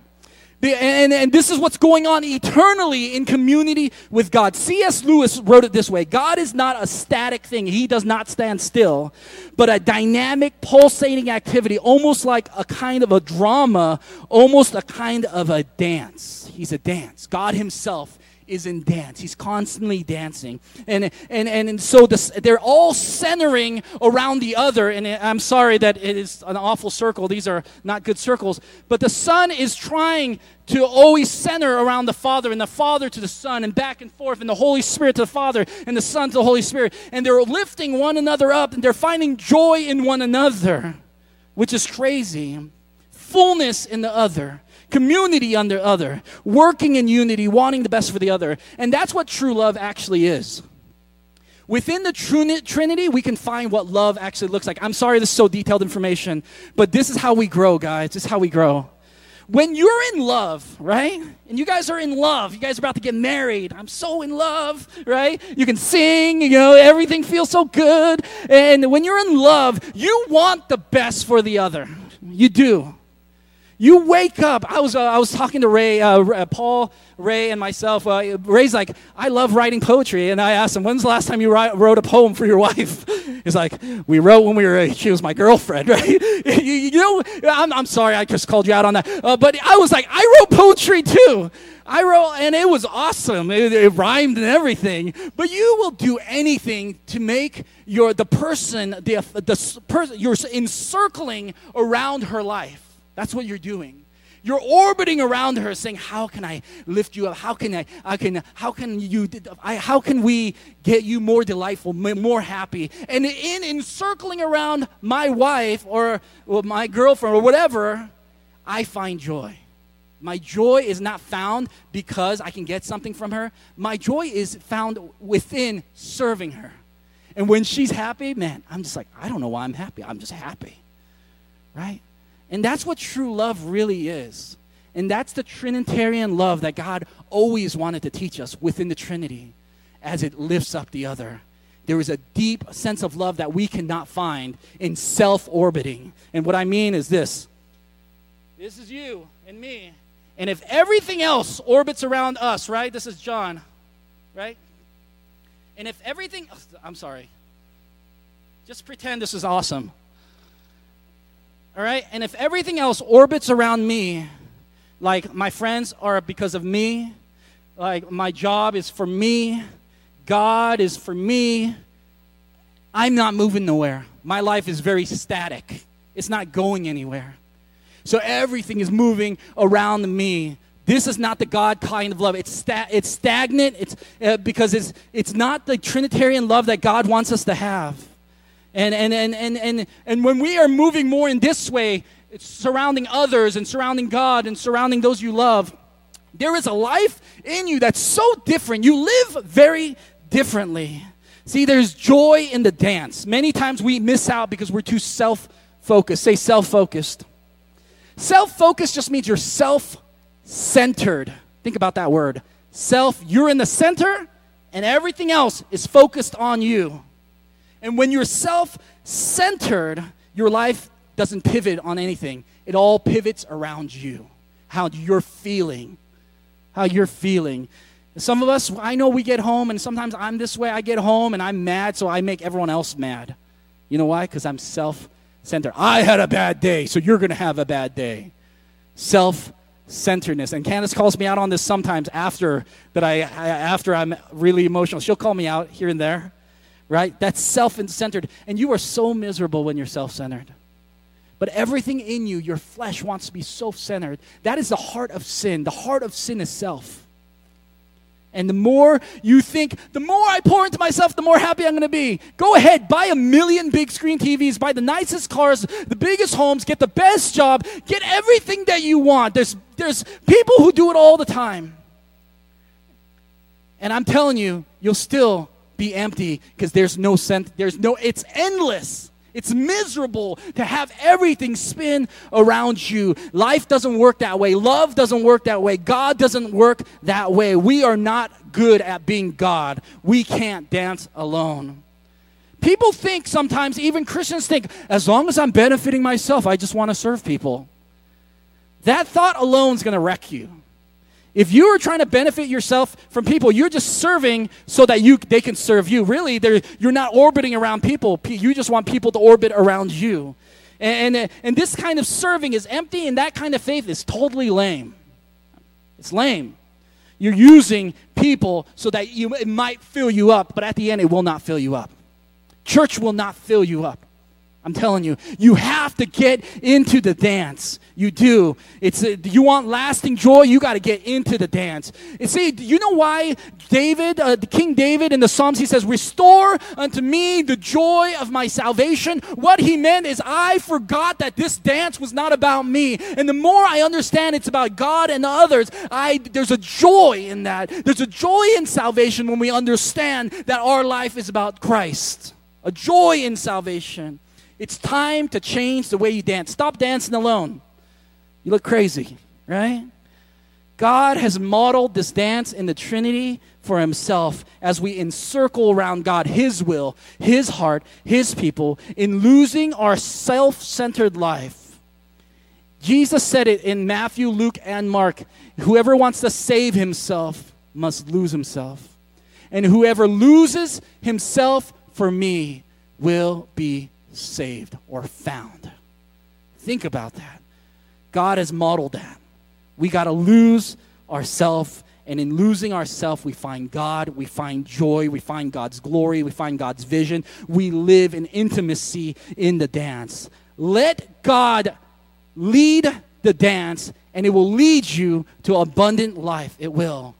And, and this is what's going on eternally in community with God. C.S. Lewis wrote it this way God is not a static thing, He does not stand still, but a dynamic, pulsating activity, almost like a kind of a drama, almost a kind of a dance. He's a dance. God Himself is in dance. He's constantly dancing. And, and, and, and so this, they're all centering around the other. And I'm sorry that it is an awful circle. These are not good circles. But the Son is trying to always center around the Father, and the Father to the Son, and back and forth, and the Holy Spirit to the Father, and the Son to the Holy Spirit. And they're lifting one another up, and they're finding joy in one another, which is crazy. Fullness in the other community under other, working in unity, wanting the best for the other. And that's what true love actually is. Within the Trinity, we can find what love actually looks like. I'm sorry this is so detailed information, but this is how we grow, guys. This is how we grow. When you're in love, right? And you guys are in love. You guys are about to get married. I'm so in love, right? You can sing, you know, everything feels so good. And when you're in love, you want the best for the other. You do. You wake up. I was, uh, I was talking to Ray, uh, uh, Paul, Ray, and myself. Uh, Ray's like, I love writing poetry. And I asked him, when's the last time you write, wrote a poem for your wife? He's like, we wrote when we were, she was my girlfriend, right? you, you, know, I'm, I'm sorry, I just called you out on that. Uh, but I was like, I wrote poetry too. I wrote, and it was awesome. It, it, rhymed and everything. But you will do anything to make your the person, the, the person you're encircling around her life. That's what you're doing. You're orbiting around her saying, How can I lift you up? How can I, I can, how can you, I, how can we get you more delightful, more happy? And in encircling around my wife or, my girlfriend or whatever, I find joy. My joy is not found because I can get something from her. My joy is found within serving her. And when she's happy, man, I'm just like, I don't know why I'm happy. I'm just happy. Right? And that's what true love really is. And that's the Trinitarian love that God always wanted to teach us within the Trinity as it lifts up the other. There is a deep sense of love that we cannot find in self orbiting. And what I mean is this this is you and me. And if everything else orbits around us, right? This is John, right? And if everything, I'm sorry, just pretend this is awesome. All right? And if everything else orbits around me, like my friends are because of me, like my job is for me, God is for me, I'm not moving nowhere. My life is very static, it's not going anywhere. So everything is moving around me. This is not the God kind of love. It's, sta- it's stagnant it's, uh, because it's, it's not the Trinitarian love that God wants us to have. And, and, and, and, and, and when we are moving more in this way, surrounding others and surrounding God and surrounding those you love, there is a life in you that's so different. You live very differently. See, there's joy in the dance. Many times we miss out because we're too self focused. Say self focused. Self focused just means you're self centered. Think about that word. Self, you're in the center, and everything else is focused on you. And when you're self centered, your life doesn't pivot on anything, it all pivots around you, how you're feeling. How you're feeling. Some of us, I know we get home, and sometimes I'm this way. I get home and I'm mad, so I make everyone else mad. You know why? Because I'm self centered. I had a bad day, so you're going to have a bad day. Self centeredness. And Candace calls me out on this sometimes after that I, I after I'm really emotional. She'll call me out here and there. Right? That's self-centered. And you are so miserable when you're self-centered. But everything in you, your flesh wants to be self-centered. That is the heart of sin. The heart of sin is self. And the more you think, the more I pour into myself, the more happy I'm going to be. Go ahead, buy a million big screen TVs, buy the nicest cars, the biggest homes, get the best job, get everything that you want. There's, there's people who do it all the time. And I'm telling you, you'll still be empty because there's no sense, there's no, it's endless. It's miserable to have everything spin around you. Life doesn't work that way. Love doesn't work that way. God doesn't work that way. We are not good at being God. We can't dance alone. People think sometimes, even Christians think, as long as I'm benefiting myself, I just want to serve people. That thought alone is going to wreck you. If you are trying to benefit yourself from people, you're just serving so that you they can serve you. Really, you're not orbiting around people. You just want people to orbit around you. And, and, and this kind of serving is empty, and that kind of faith is totally lame. It's lame. You're using people so that you, it might fill you up, but at the end, it will not fill you up. Church will not fill you up. I'm telling you, you have to get into the dance. You do. It's a, you want lasting joy, you got to get into the dance. And see, you know why David, uh, King David in the Psalms, he says, "Restore unto me the joy of my salvation." What he meant is, I forgot that this dance was not about me, and the more I understand it's about God and others, I there's a joy in that. There's a joy in salvation when we understand that our life is about Christ. A joy in salvation. It's time to change the way you dance. Stop dancing alone. You look crazy, right? God has modeled this dance in the Trinity for himself as we encircle around God, his will, his heart, his people, in losing our self centered life. Jesus said it in Matthew, Luke, and Mark whoever wants to save himself must lose himself. And whoever loses himself for me will be saved or found. Think about that. God has modeled that. We got to lose ourself and in losing ourself we find God, we find joy, we find God's glory, we find God's vision. We live in intimacy in the dance. Let God lead the dance and it will lead you to abundant life. It will.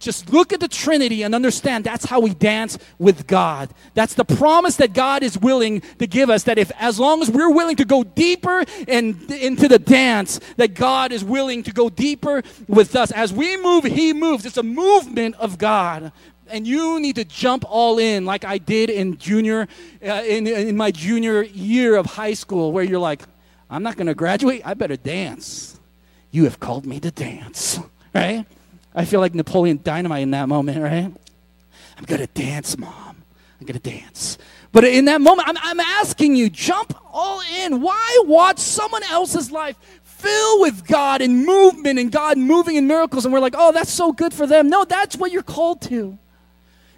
Just look at the Trinity and understand that's how we dance with God. That's the promise that God is willing to give us that if as long as we're willing to go deeper and into the dance, that God is willing to go deeper with us. As we move, he moves. It's a movement of God. And you need to jump all in like I did in junior uh, in, in my junior year of high school where you're like, I'm not going to graduate, I better dance. You have called me to dance, right? I feel like Napoleon Dynamite in that moment, right? I'm going to dance, mom. I'm going to dance. But in that moment, I'm, I'm asking you, jump all in. Why watch someone else's life fill with God and movement and God moving in miracles? And we're like, oh, that's so good for them. No, that's what you're called to.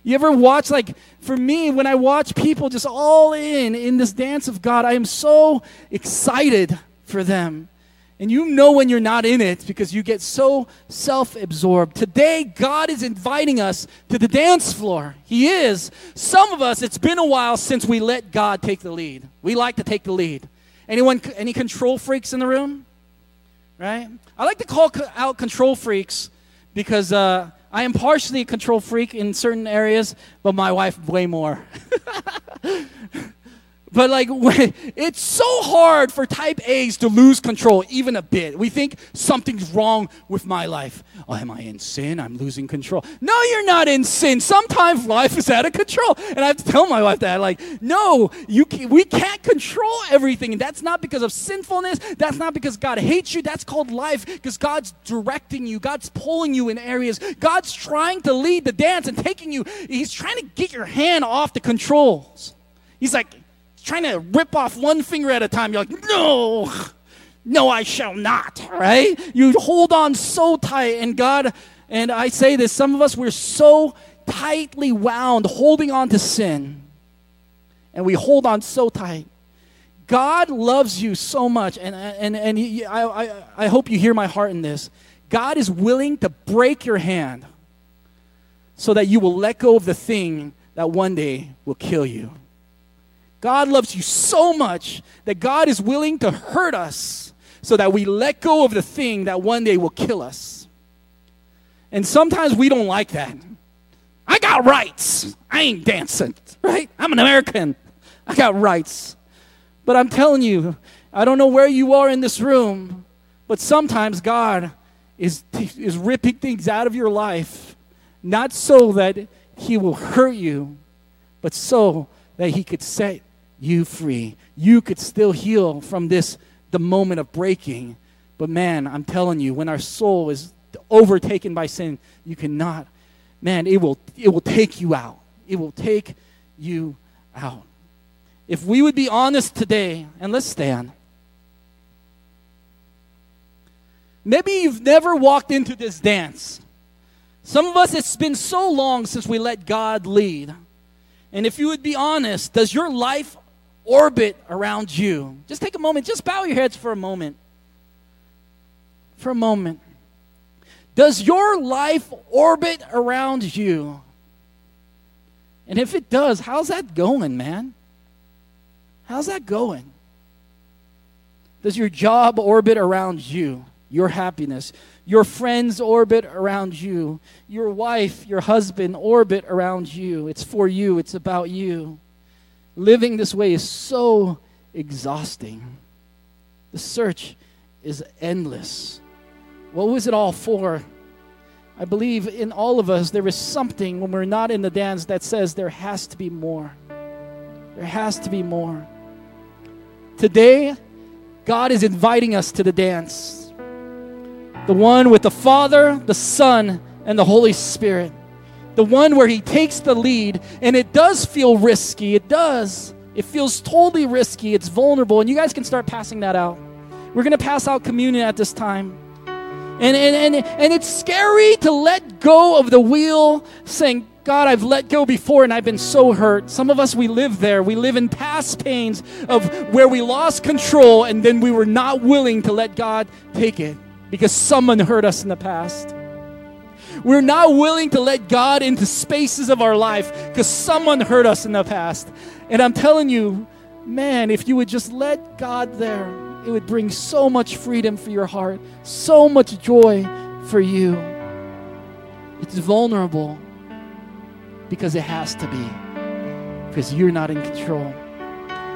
You ever watch, like, for me, when I watch people just all in in this dance of God, I am so excited for them. And you know when you're not in it because you get so self absorbed. Today, God is inviting us to the dance floor. He is. Some of us, it's been a while since we let God take the lead. We like to take the lead. Anyone, any control freaks in the room? Right? I like to call out control freaks because uh, I am partially a control freak in certain areas, but my wife way more. But like, it's so hard for type A's to lose control even a bit. We think something's wrong with my life. Oh, am I in sin? I'm losing control. No, you're not in sin. Sometimes life is out of control, and I have to tell my wife that. Like, no, you can, we can't control everything, and that's not because of sinfulness. That's not because God hates you. That's called life because God's directing you. God's pulling you in areas. God's trying to lead the dance and taking you. He's trying to get your hand off the controls. He's like, trying to rip off one finger at a time. You're like, no, no, I shall not, right? You hold on so tight, and God, and I say this, some of us, we're so tightly wound, holding on to sin, and we hold on so tight. God loves you so much, and, and, and he, I, I, I hope you hear my heart in this. God is willing to break your hand so that you will let go of the thing that one day will kill you. God loves you so much that God is willing to hurt us so that we let go of the thing that one day will kill us. And sometimes we don't like that. I got rights. I ain't dancing, right? I'm an American. I got rights. But I'm telling you, I don't know where you are in this room, but sometimes God is, is ripping things out of your life, not so that He will hurt you, but so that He could set you free. You could still heal from this, the moment of breaking. But man, I'm telling you, when our soul is overtaken by sin, you cannot, man, it will, it will take you out. It will take you out. If we would be honest today, and let's stand. Maybe you've never walked into this dance. Some of us, it's been so long since we let God lead. And if you would be honest, does your life orbit around you. Just take a moment, just bow your heads for a moment. For a moment. Does your life orbit around you? And if it does, how's that going, man? How's that going? Does your job orbit around you, your happiness? Your friends orbit around you. Your wife, your husband orbit around you. It's for you, it's about you. Living this way is so exhausting. The search is endless. What was it all for? I believe in all of us there is something when we're not in the dance that says there has to be more. There has to be more. Today, God is inviting us to the dance. The one with the Father, the Son, and the Holy Spirit the one where he takes the lead, and it does feel risky. It does. It feels totally risky. It's vulnerable, and you guys can start passing that out. We're going to pass out communion at this time. And, and, and, and it's scary to let go of the wheel, saying, God, I've let go before and I've been so hurt. Some of us, we live there. We live in past pains of where we lost control and then we were not willing to let God take it because someone hurt us in the past. We're not willing to let God into spaces of our life because someone hurt us in the past. And I'm telling you, man, if you would just let God there, it would bring so much freedom for your heart, so much joy for you. It's vulnerable because it has to be, because you're not in control.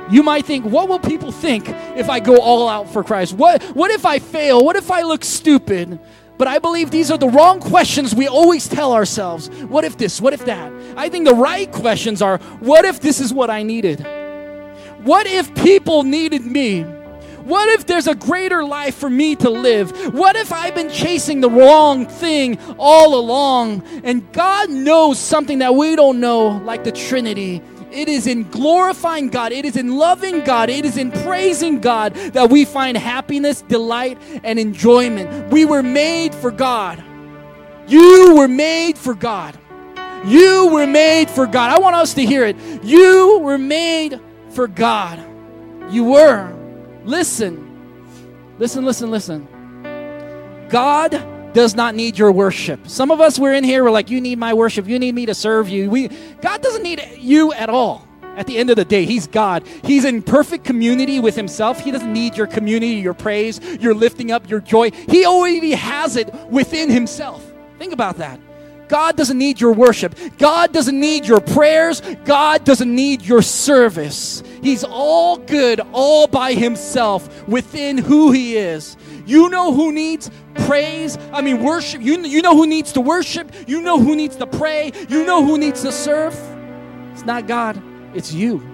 You might think, what will people think if I go all out for Christ? What, what if I fail? What if I look stupid? But I believe these are the wrong questions we always tell ourselves. What if this? What if that? I think the right questions are what if this is what I needed? What if people needed me? What if there's a greater life for me to live? What if I've been chasing the wrong thing all along and God knows something that we don't know, like the Trinity? It is in glorifying God, it is in loving God, it is in praising God that we find happiness, delight, and enjoyment. We were made for God. You were made for God. You were made for God. I want us to hear it. You were made for God. You were. Listen. Listen, listen, listen. God does not need your worship. Some of us, we're in here, we're like, you need my worship. You need me to serve you. We, God doesn't need you at all. At the end of the day, He's God. He's in perfect community with Himself. He doesn't need your community, your praise, your lifting up, your joy. He already has it within Himself. Think about that. God doesn't need your worship. God doesn't need your prayers. God doesn't need your service. He's all good all by himself within who he is. You know who needs praise? I mean, worship. You, you know who needs to worship? You know who needs to pray? You know who needs to serve? It's not God, it's you.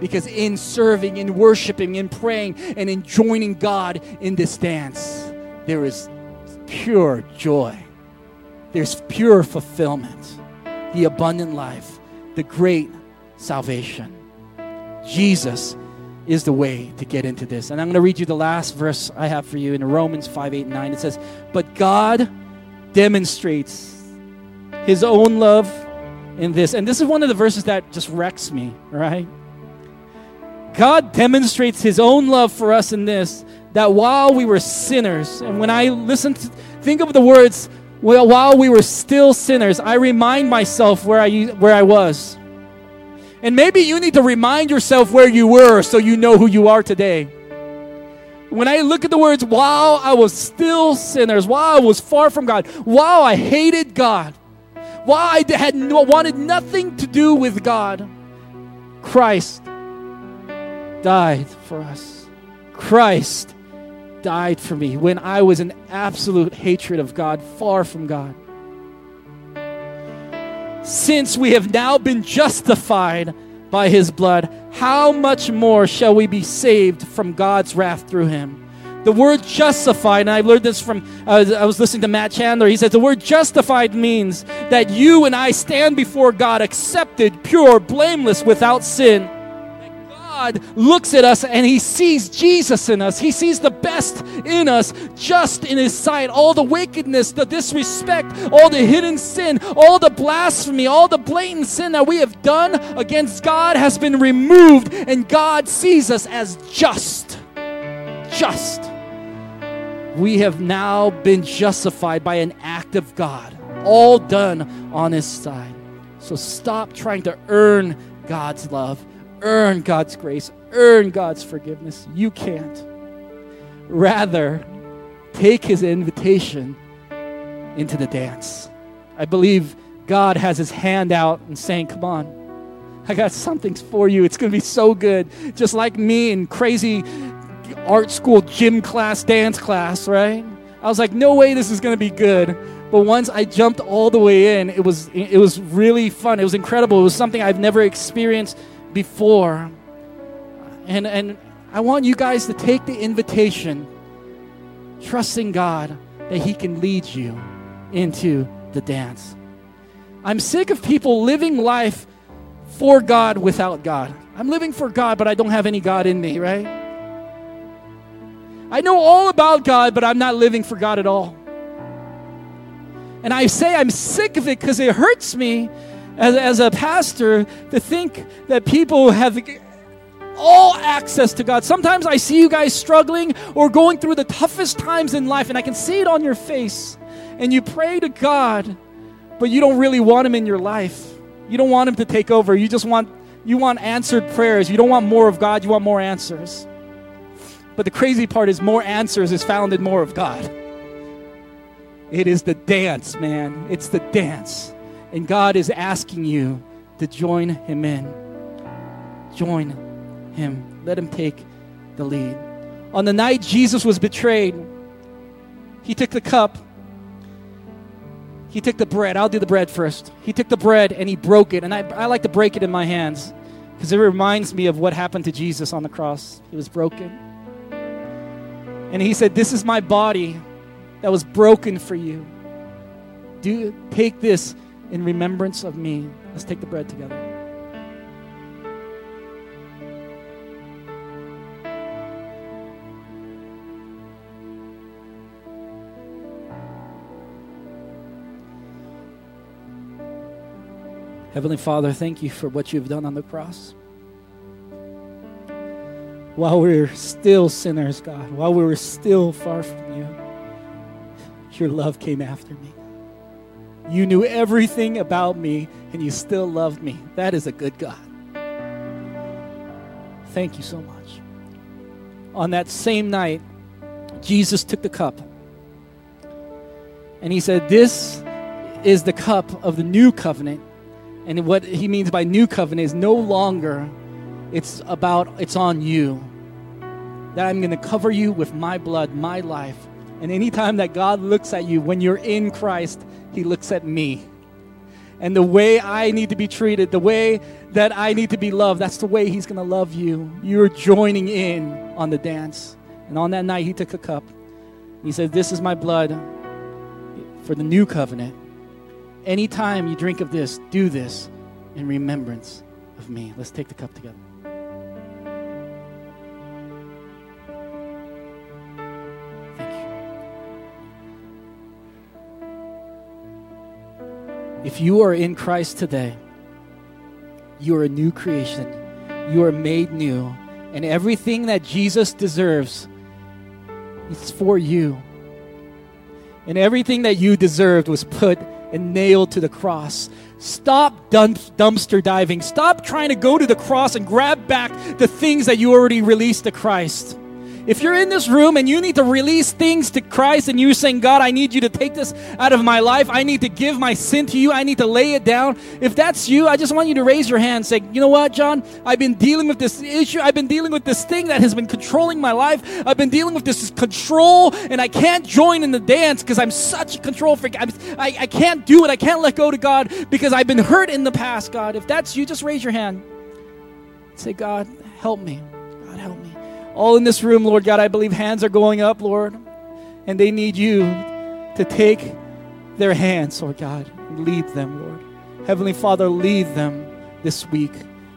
Because in serving, in worshiping, in praying, and in joining God in this dance, there is pure joy. There's pure fulfillment, the abundant life, the great salvation. Jesus is the way to get into this. And I'm going to read you the last verse I have for you in Romans 5 8 9. It says, But God demonstrates his own love in this. And this is one of the verses that just wrecks me, right? God demonstrates his own love for us in this that while we were sinners, and when I listen to, think of the words, well, while we were still sinners, I remind myself where I, where I was. And maybe you need to remind yourself where you were so you know who you are today. When I look at the words, while I was still sinners, while I was far from God, while I hated God, while I had no, wanted nothing to do with God, Christ died for us. Christ died for me when I was in absolute hatred of God, far from God. Since we have now been justified by his blood, how much more shall we be saved from God's wrath through him? The word justified, and I learned this from, uh, I was listening to Matt Chandler. He says the word justified means that you and I stand before God accepted, pure, blameless, without sin. God looks at us and he sees Jesus in us. He sees the best in us, just in his sight. All the wickedness, the disrespect, all the hidden sin, all the blasphemy, all the blatant sin that we have done against God has been removed, and God sees us as just. Just. We have now been justified by an act of God, all done on his side. So stop trying to earn God's love earn God's grace, earn God's forgiveness. You can't. Rather, take his invitation into the dance. I believe God has his hand out and saying, Come on, I got something for you. It's going to be so good. Just like me in crazy art school gym class, dance class, right? I was like, No way this is going to be good. But once I jumped all the way in, it was it was really fun. It was incredible. It was something I've never experienced before. And, and I want you guys to take the invitation, trusting God that He can lead you into the dance. I'm sick of people living life for God without God. I'm living for God, but I don't have any God in me, right? I know all about God, but I'm not living for God at all. And I say I'm sick of it because it hurts me as, as a pastor to think that people have all access to God. Sometimes I see you guys struggling or going through the toughest times in life, and I can see it on your face. And you pray to God, but you don't really want Him in your life. You don't want Him to take over. You just want you want answered prayers. You don't want more of God. You want more answers. But the crazy part is, more answers is found in more of God. It is the dance, man. It's the dance. And God is asking you to join Him in. Join Him. Let Him take the lead. On the night Jesus was betrayed, He took the cup. He took the bread. I'll do the bread first. He took the bread and He broke it. And I, I like to break it in my hands because it reminds me of what happened to Jesus on the cross. He was broken. And He said, This is my body that was broken for you. Do take this in remembrance of me. Let's take the bread together. Heavenly Father, thank you for what you've done on the cross. while we were still sinners, God, while we were still far from you, your love came after me. You knew everything about me, and you still loved me. That is a good God. Thank you so much. On that same night, Jesus took the cup. And he said, This is the cup of the new covenant. And what he means by new covenant is no longer it's about it's on you. That I'm going to cover you with my blood, my life. And anytime that God looks at you when you're in Christ, he looks at me. And the way I need to be treated, the way that I need to be loved, that's the way he's going to love you. You're joining in on the dance. And on that night, he took a cup. He said, This is my blood for the new covenant. Anytime you drink of this, do this in remembrance of me. Let's take the cup together. If you are in Christ today, you are a new creation. You are made new. And everything that Jesus deserves, is for you. And everything that you deserved was put and nailed to the cross. Stop dump, dumpster diving. Stop trying to go to the cross and grab back the things that you already released to Christ. If you're in this room and you need to release things to Christ and you're saying, God, I need you to take this out of my life. I need to give my sin to you. I need to lay it down. If that's you, I just want you to raise your hand and say, you know what, John? I've been dealing with this issue. I've been dealing with this thing that has been controlling my life. I've been dealing with this control and I can't join in the dance because I'm such a control freak. I'm, I, I can't do it. I can't let go to God because I've been hurt in the past, God. If that's you, just raise your hand. Say. God, help me all in this room, Lord God, I believe hands are going up, Lord, and they need you to take their hands, Lord God, lead them, Lord. Heavenly Father, lead them this week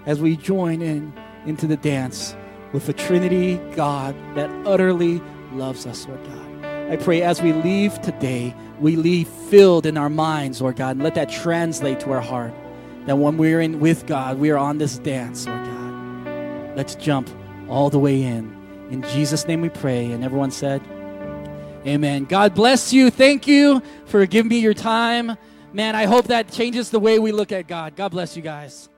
as we join in into the dance with the Trinity God that utterly loves us, Lord God. I pray as we leave today, we leave filled in our minds, Lord God, and let that translate to our heart. That when we're in with God, we are on this dance, Lord God. Let's jump all the way in. In Jesus' name we pray. And everyone said, Amen. God bless you. Thank you for giving me your time. Man, I hope that changes the way we look at God. God bless you guys.